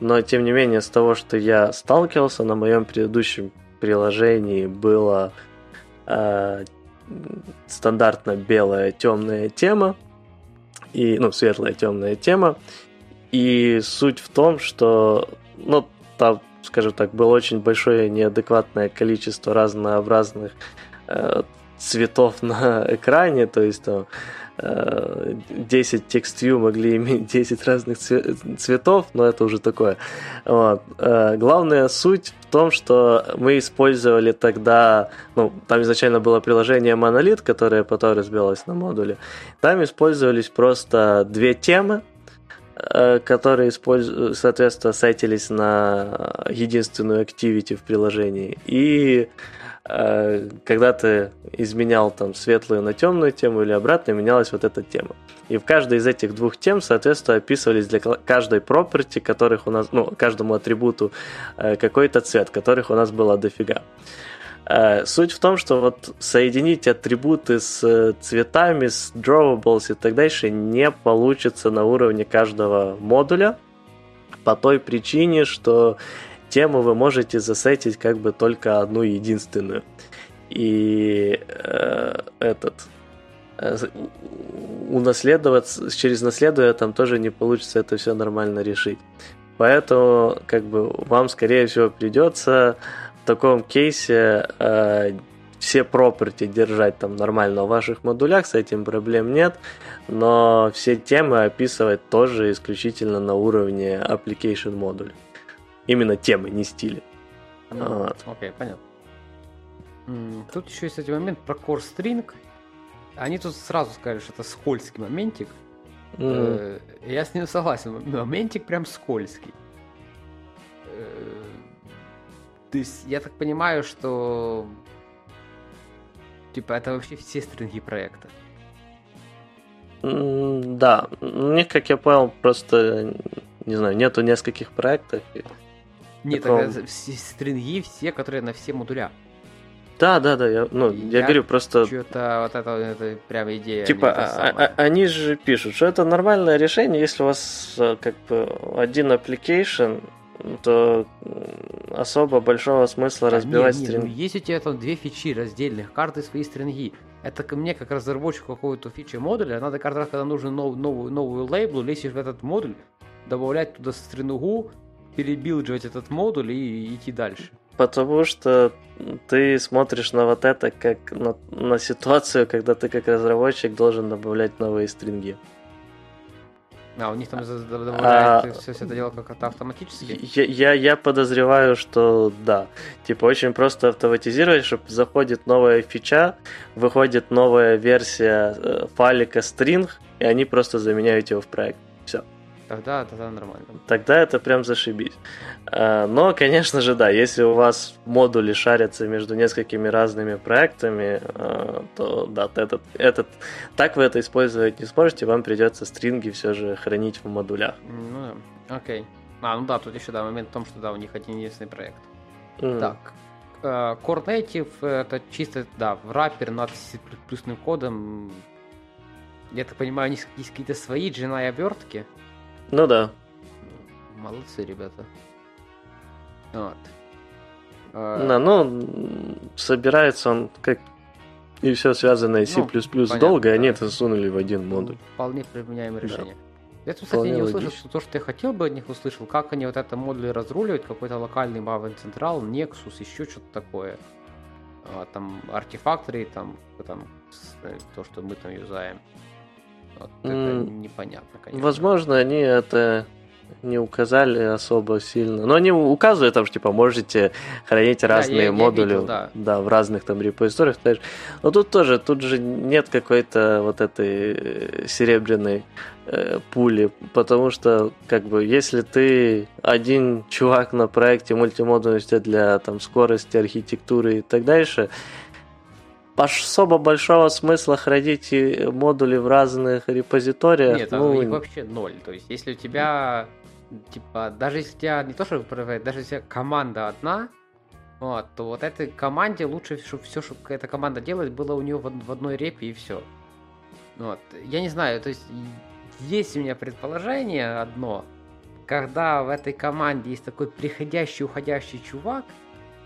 Speaker 1: но тем не менее, с того, что я сталкивался на моем предыдущем приложении, было э, стандартно белая темная тема, и, ну, светлая темная тема. И суть в том, что, ну, там, скажем так, было очень большое неадекватное количество разнообразных э, цветов на экране, то есть там 10 текст view могли иметь 10 разных цветов, но это уже такое. Вот. Э, главная суть в том, что мы использовали тогда, ну, там изначально было приложение Monolith, которое потом разбилось на модули. Там использовались просто две темы, э, которые, соответственно, сайтились на единственную activity в приложении. И Э, когда ты изменял там светлую на темную тему или обратно, менялась вот эта тема. И в каждой из этих двух тем, соответственно, описывались для каждой property, которых у нас, ну, каждому атрибуту э, какой-то цвет, которых у нас было дофига. Э, суть в том, что вот соединить атрибуты с цветами, с drawables и так дальше не получится на уровне каждого модуля по той причине, что тему вы можете засетить как бы только одну единственную. И э, этот э, унаследовать через наследуя там тоже не получится это все нормально решить. Поэтому как бы вам скорее всего придется в таком кейсе э, все property держать там нормально в ваших модулях, с этим проблем нет, но все темы описывать тоже исключительно на уровне application модуля. Именно темы, не стили.
Speaker 2: Ну, вот. Окей, понятно. Тут еще есть один момент про core string. Они тут сразу сказали, что это скользкий моментик. Mm-hmm. Я с ним согласен. Моментик прям скользкий. Э, то есть, я так понимаю, что типа это вообще все стринги проекта.
Speaker 1: Да, у них, как я понял, просто не знаю, нету нескольких проектов.
Speaker 2: Нет, это все стринги все, которые на все модуля.
Speaker 1: Да, да, да, я, ну, я, я говорю просто...
Speaker 2: Что-то вот это, это прям идея.
Speaker 1: Типа, а, а, они же пишут, что это нормальное решение, если у вас э, как бы один application, то особо большого смысла да, разбивать нет, стринги.
Speaker 2: Нет, ну, есть у тебя там две фичи раздельных, карты свои стринги. Это ко мне, как разработчику какого-то фичи модуля, надо каждый раз, когда нужен нов, новую, новую лейблу, лезешь в этот модуль, добавлять туда стрингу, перебилдживать этот модуль и идти дальше.
Speaker 1: Потому что ты смотришь на вот это как на, на ситуацию, когда ты как разработчик должен добавлять новые стринги.
Speaker 2: А, у них там добавляют а, все, все это дело как-то автоматически?
Speaker 1: Я, я, я подозреваю, что да. Типа очень просто автоматизировать, чтобы заходит новая фича, выходит новая версия э, файлика string, и они просто заменяют его в проект.
Speaker 2: Тогда, тогда нормально.
Speaker 1: Тогда это прям зашибись. А, но, конечно же, да, если у вас модули шарятся между несколькими разными проектами, а, то да, этот, этот, так вы это использовать не сможете, вам придется стринги все же хранить в модулях.
Speaker 2: Ну да, окей. А, ну да, тут еще да, момент в том, что да, у них один единственный проект. Mm. Так, uh, Core Native это чисто, да, враппер над C++ кодом. Я так понимаю, у них есть какие-то свои GNI обертки.
Speaker 1: Ну да.
Speaker 2: Молодцы, ребята.
Speaker 1: Вот. Uh, да, ну, собирается он как и все связанное с C++ ну, долго, да. они это засунули в один модуль.
Speaker 2: Вполне применяемое решение. Да. Я, тут, кстати, не услышал что то, что я хотел бы от них услышал, как они вот это модули разруливают, какой-то локальный Maven Central, Nexus, еще что-то такое. А, там артефакторы, там, там э, то, что мы там юзаем. Вот. Это непонятно, конечно.
Speaker 1: Возможно, они это не указали особо сильно. Но они указывают там, что типа можете хранить разные да, я, модули я видел, да. да, в разных там репозиториях. Но тут тоже, тут же нет какой-то вот этой э, серебряной э, пули, потому что как бы если ты один чувак на проекте мультимодульности для там скорости, архитектуры и так дальше, особо большого смысла хранить модули в разных репозиториях.
Speaker 2: Нет, ну, их вообще ноль. То есть, если у тебя типа, даже если у тебя не то, что даже если у тебя команда одна, вот, то вот этой команде лучше, чтобы все, что эта команда делает, было у нее в, в одной репе и все. Вот. Я не знаю, то есть есть у меня предположение одно, когда в этой команде есть такой приходящий, уходящий чувак,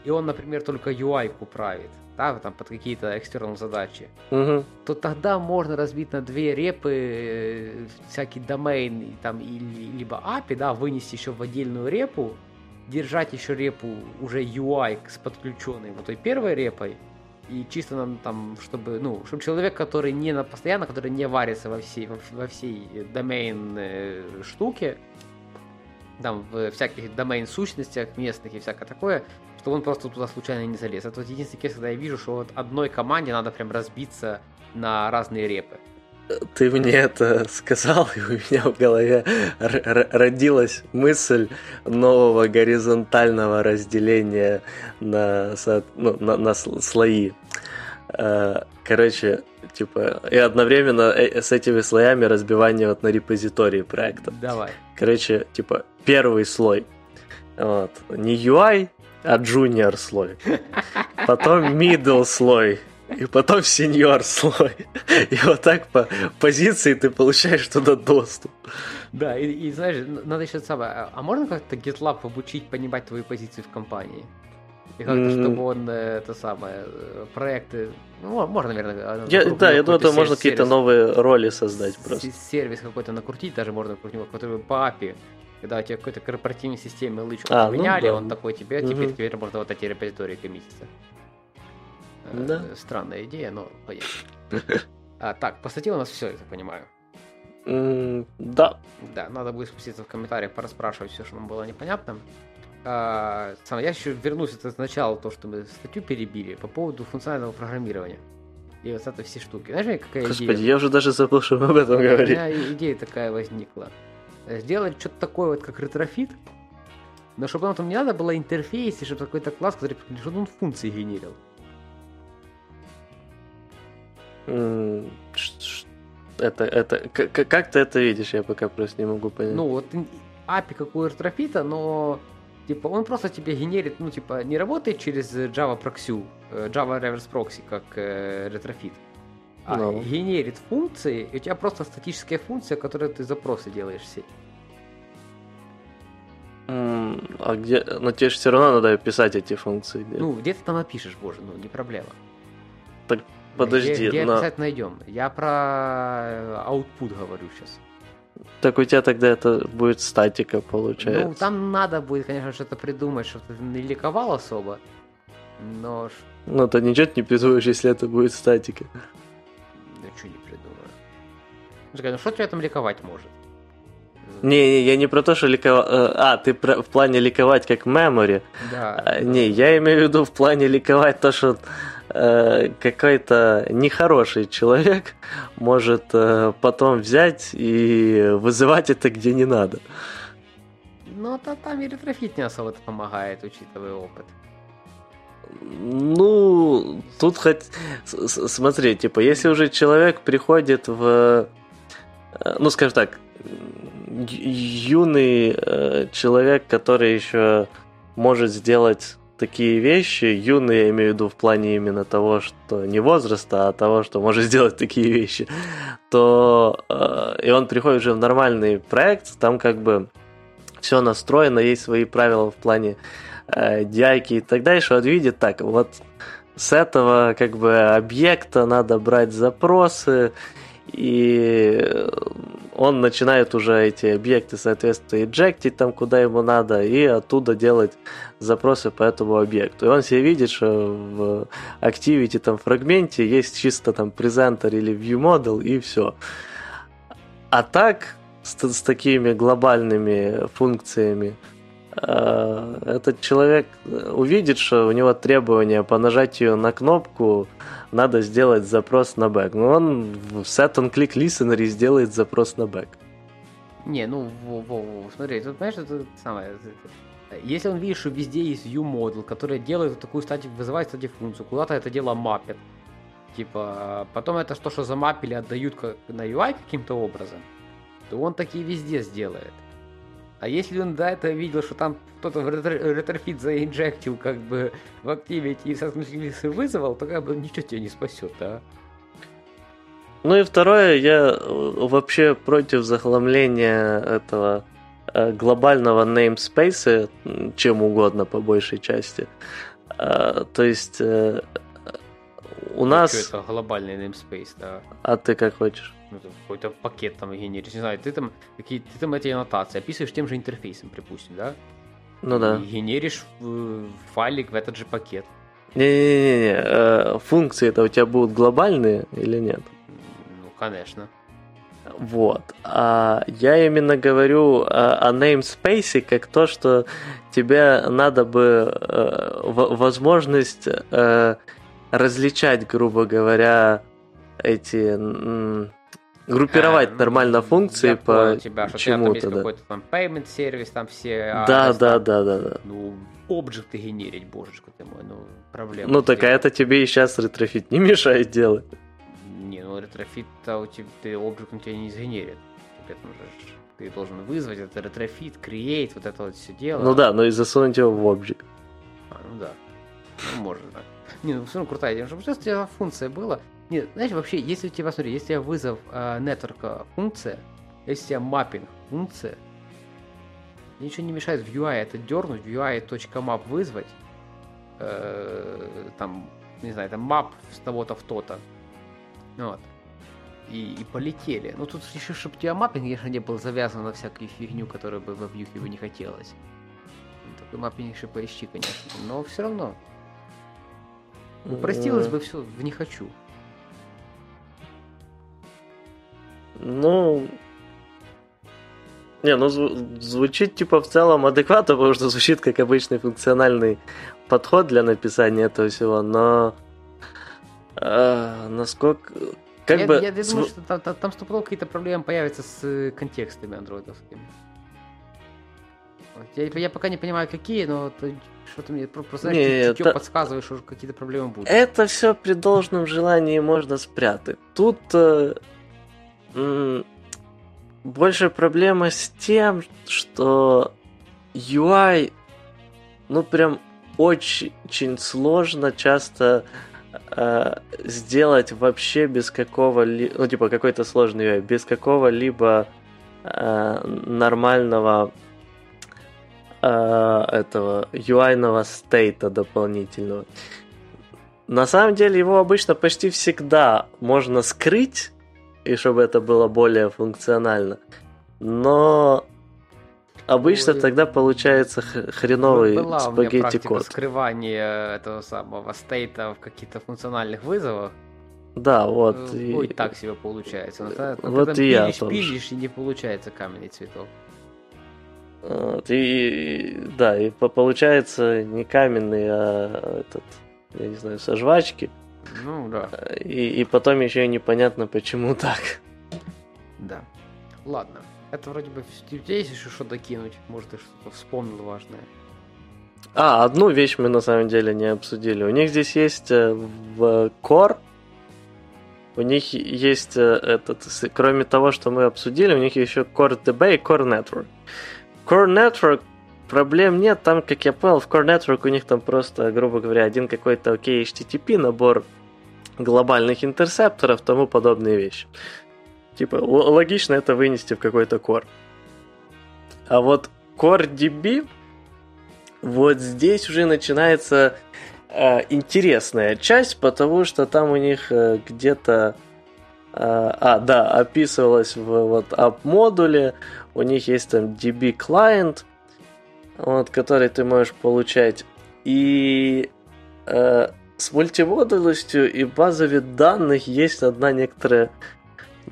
Speaker 2: и он, например, только UI-ку правит, да, там под какие-то external задачи, угу. то тогда можно разбить на две репы э, всякий домен там, или, либо API, да, вынести еще в отдельную репу, держать еще репу уже UI с подключенной вот той первой репой, и чисто нам там, чтобы, ну, чтобы человек, который не на постоянно, который не варится во всей, во, во всей домен э, штуке, там в всяких домен сущностях местных и всякое такое, что он просто туда случайно не залез. Это вот единственный кейс, когда я вижу, что вот одной команде надо прям разбиться на разные репы.
Speaker 1: Ты мне это сказал, и у меня в голове родилась мысль нового горизонтального разделения на, ну, на, на слои. Э, короче, типа, и одновременно э, с этими слоями разбивание вот на репозитории проекта.
Speaker 2: Давай.
Speaker 1: Короче, типа, первый слой. Вот. Не UI, а junior слой. Потом middle слой. И потом сеньор слой. И вот так по позиции ты получаешь туда доступ.
Speaker 2: Да, и, и знаешь, надо еще самое. А, а можно как-то GitLab обучить понимать твои позиции в компании? И как-то, mm-hmm. чтобы он э, это самое э, проекты. Ну, можно, наверное.
Speaker 1: Я, да, я думаю, это можно какие-то новые роли создать просто.
Speaker 2: Сервис какой-то накрутить, даже можно который по API когда у тебя какой-то корпоративной системе лычку а, поменяли, ну, да. он такой тебе, угу. теперь, теперь можно вот эти репозитории коммититься. Э, да. Странная идея, но поехали. а, так, по статье у нас все, я так понимаю.
Speaker 1: Mm, да.
Speaker 2: Да, надо будет спуститься в комментариях, пораспрашивать все, что нам было непонятно. А, сам, я еще вернусь это сначала, то, что мы статью перебили, по поводу функционального программирования. И вот это все штуки. Знаешь, какая
Speaker 1: Господи,
Speaker 2: идея?
Speaker 1: Господи, я уже даже забыл, что мы об этом говорили. У
Speaker 2: меня идея такая возникла сделать что-то такое вот, как Retrofit, но чтобы там не надо было интерфейс, и чтобы какой-то класс, который чтобы он функции генерил.
Speaker 1: Это, это, как, как ты это видишь, я пока просто не могу понять.
Speaker 2: Ну, вот API как у Retrofit а, но типа он просто тебе генерит, ну, типа, не работает через Java Proxy, э, Java Reverse Proxy, как э, Retrofit, а оно. Генерит функции, и у тебя просто статическая функция, которой ты запросы делаешь все.
Speaker 1: а где... Но тебе же все равно надо писать эти функции.
Speaker 2: Где? Ну, где ты там напишешь, боже, ну, не проблема.
Speaker 1: Так, подожди.
Speaker 2: Где, где на... писать найдем? Я про output говорю сейчас.
Speaker 1: Так у тебя тогда это будет статика, получается.
Speaker 2: Ну, там надо будет, конечно, что-то придумать, чтобы ты не ликовал особо. Но...
Speaker 1: Ну, ты ничего не придумаешь, если это будет статика.
Speaker 2: Ну, что тебе там ликовать может?
Speaker 1: Не, не, я не про то, что leak овать. Э, а, ты про, в плане leak овать как memory.
Speaker 2: Да.
Speaker 1: А, не, я имею в виду в плане leak овать то, что э, какой-то нехороший человек может э, потом взять и вызывать это где не надо.
Speaker 2: Ну, то там и Retrofit не особо помогает, учитывая опыт.
Speaker 1: Ну, тут хоть... Смотри, типа, если уже человек приходит в... Э, ну, скажем так, юный э, человек, который еще может сделать такие вещи, юный я имею в виду в плане именно того, что не возраста, а того, что может сделать такие вещи, то э, и он приходит уже в нормальный проект, там как бы все настроено, есть свои правила в плане э, дяйки и так дальше, он видит так, вот с этого как бы объекта надо брать запросы, и он начинает уже эти объекты, соответственно, инжектить там, куда ему надо, и оттуда делать запросы по этому объекту. И он себе видит, что в Activity там фрагменте есть чисто там презентер или view model, и все. А так, с, с такими глобальными функциями, э, этот человек увидит, что у него требование по нажатию на кнопку надо сделать запрос на бэк. Но он в set on click listener сделает запрос на бэк.
Speaker 2: Не, ну, во, во, во, смотри, тут, знаешь, это самое... Если он видит, что везде есть model, который делает такую static, вызывает static функцию, куда-то это дело мапит, типа, потом это то, что замапили, отдают на UI каким-то образом, то он такие везде сделает. А если он до этого видел, что там кто-то в Retrofit заинжектил как бы в Activity и соответственно вызвал, то как бы ничего тебя не спасет, да?
Speaker 1: Ну и второе, я э, вообще против захламления этого э, глобального namespace чем угодно по большей части. Э, то есть у ну, нас...
Speaker 2: Что это глобальный namespace, да.
Speaker 1: А ты как хочешь?
Speaker 2: Ну, какой-то пакет там генеришь, не знаю, ты там, какие, ты там эти аннотации описываешь тем же интерфейсом, припустим, да?
Speaker 1: Ну да.
Speaker 2: И генеришь файлик в этот же пакет.
Speaker 1: Не-не-не, э, функции это у тебя будут глобальные или нет?
Speaker 2: Ну, конечно.
Speaker 1: Вот. А я именно говорю о, о namespace как то, что тебе надо бы э, возможность э, различать, грубо говоря, эти группировать а, нормально функции по тебя, что чему-то,
Speaker 2: там да. какой-то там payment сервис, там все...
Speaker 1: Да, а, да, да, да, да.
Speaker 2: Ну, объекты генерить, божечка ты мой, ну, проблема.
Speaker 1: Ну, так а это тебе и сейчас Retrofit не мешает делать.
Speaker 2: Не, ну, Retrofit у тебя, ты объект он тебя не сгенерит. Ты должен вызвать это Retrofit, create, вот это вот все дело.
Speaker 1: Ну да, но и засунуть его в объект.
Speaker 2: А, ну да. Ну, можно. Не, ну все равно крутая идея, чтобы просто у тебя функция была. Нет, знаешь, вообще, если у тебя, смотри, если у тебя вызов э, нетворка функция, если у тебя маппинг функция, ничего не мешает в UI это дернуть, в UI.map вызвать, э, там, не знаю, там map с того-то в то-то. Вот. И, и полетели. Ну тут еще, чтобы у тебя маппинг, конечно, не был завязан на всякую фигню, которая бы во вьюхе бы не хотелось. Такой маппинг еще поищи, конечно. Но все равно. Упростилось бы все в не хочу.
Speaker 1: Ну, не, ну звучит типа в целом адекватно, потому что звучит как обычный функциональный подход для написания этого всего, но э, насколько... Как
Speaker 2: я,
Speaker 1: бы...
Speaker 2: я, я думаю, что там, там, там стопудово какие-то проблемы появятся с э, контекстами андроидовскими. Я, я пока не понимаю, какие, но что-то мне просто, знаешь, не, это... подсказываешь, что какие-то проблемы будут.
Speaker 1: Это все при должном желании можно спрятать. Тут э, больше проблема с тем, что UI, ну прям очень сложно часто э, сделать вообще без какого-либо, ну типа какой-то сложный UI, без какого-либо э, нормального э, этого UI-ного стейта дополнительного. На самом деле его обычно почти всегда можно скрыть и чтобы это было более функционально. Но обычно Ой. тогда получается хреновый Была спагетти код.
Speaker 2: скрывание этого самого стейта в каких-то функциональных вызовах.
Speaker 1: Да, вот.
Speaker 2: Ой, и... так себе получается. Но,
Speaker 1: вот ты и я
Speaker 2: пилишь, пилишь, и не получается каменный цветок.
Speaker 1: Вот, и, да, и получается не каменный, а этот я не знаю, со жвачки.
Speaker 2: Ну, да.
Speaker 1: И, и потом еще и непонятно, почему так.
Speaker 2: Да. Ладно. Это вроде бы... У тебя есть еще что докинуть? Может, ты что-то вспомнил важное?
Speaker 1: А, одну вещь мы на самом деле не обсудили. У них здесь есть э, в Core, у них есть э, этот, кроме того, что мы обсудили, у них еще Core DB и Core Network. Core Network проблем нет, там, как я понял, в Core Network у них там просто, грубо говоря, один какой-то окей HTTP набор глобальных интерсепторов, тому подобные вещи. Типа, логично это вынести в какой-то Core. А вот Core DB, вот здесь уже начинается э, интересная часть, потому что там у них э, где-то... Э, а, да, описывалось в вот app-модуле, у них есть там DB client, вот, который ты можешь получать. И э, с мультимодульностью и базами данных есть одна некоторая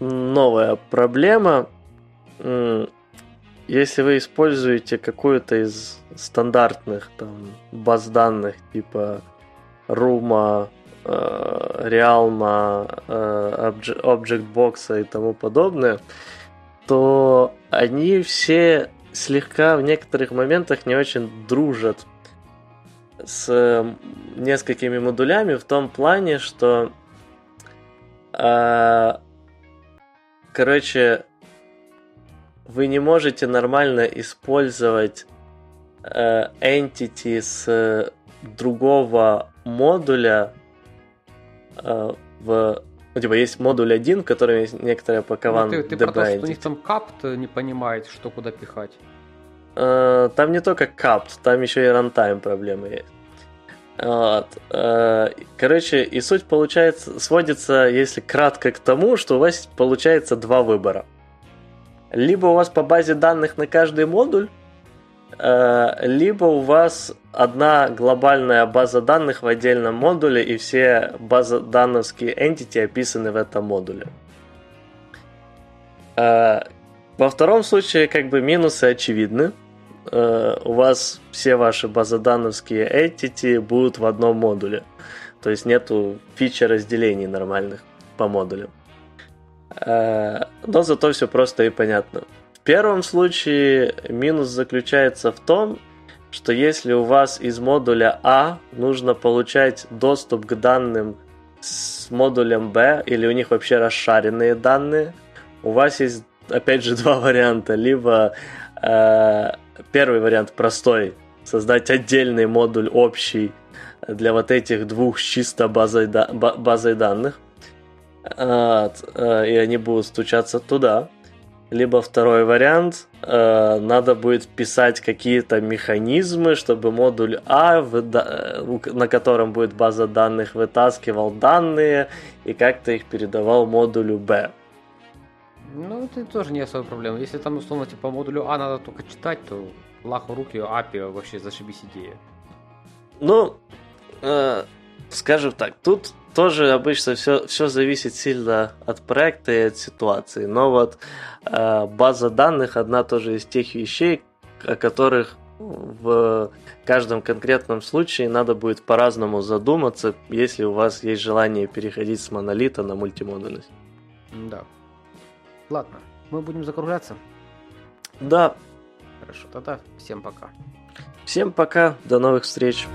Speaker 1: новая проблема. Если вы используете какую-то из стандартных там, баз данных типа Рума, э, Realma, э, Object Box и тому подобное, то они все слегка в некоторых моментах не очень дружат с несколькими модулями в том плане, что э, короче вы не можете нормально использовать э, entity с другого модуля э, в ну, типа, есть модуль один, в котором есть некоторая пакован
Speaker 2: ну, ты, ты про то, что у них там капт не понимает, что куда пихать.
Speaker 1: Uh, там не только капт, там еще и рантайм проблемы есть. Вот. Uh, короче, и суть получается, сводится, если кратко, к тому, что у вас получается два выбора. Либо у вас по базе данных на каждый модуль Э, либо у вас одна глобальная база данных в отдельном модуле, и все базы данновские entity описаны в этом модуле. Э, во втором случае, как бы минусы очевидны. Э, у вас все ваши базодановские entity будут в одном модуле. То есть нету фичи разделений нормальных по модулям. Но зато все просто и понятно первом случае минус заключается в том, что если у вас из модуля А нужно получать доступ к данным с модулем Б, или у них вообще расшаренные данные, у вас есть, опять же, два варианта. Либо э, первый вариант простой, создать отдельный модуль общий для вот этих двух с чисто базой, базой данных, э, и они будут стучаться туда. Либо второй вариант, э, надо будет писать какие-то механизмы, чтобы модуль А, э, на котором будет база данных, вытаскивал данные и как-то их передавал модулю Б.
Speaker 2: Ну, это тоже не особая проблема. Если там, условно, типа модулю А надо только читать, то лаху руки, API вообще зашибись идея.
Speaker 1: Ну, э, скажем так, тут тоже обычно все, все зависит сильно от проекта и от ситуации. Но вот э, база данных одна тоже из тех вещей, о которых в каждом конкретном случае надо будет по-разному задуматься, если у вас есть желание переходить с монолита на мультимодульность.
Speaker 2: Да. Ладно, мы будем закругляться.
Speaker 1: Да.
Speaker 2: Хорошо, тогда всем пока.
Speaker 1: Всем пока, до новых встреч.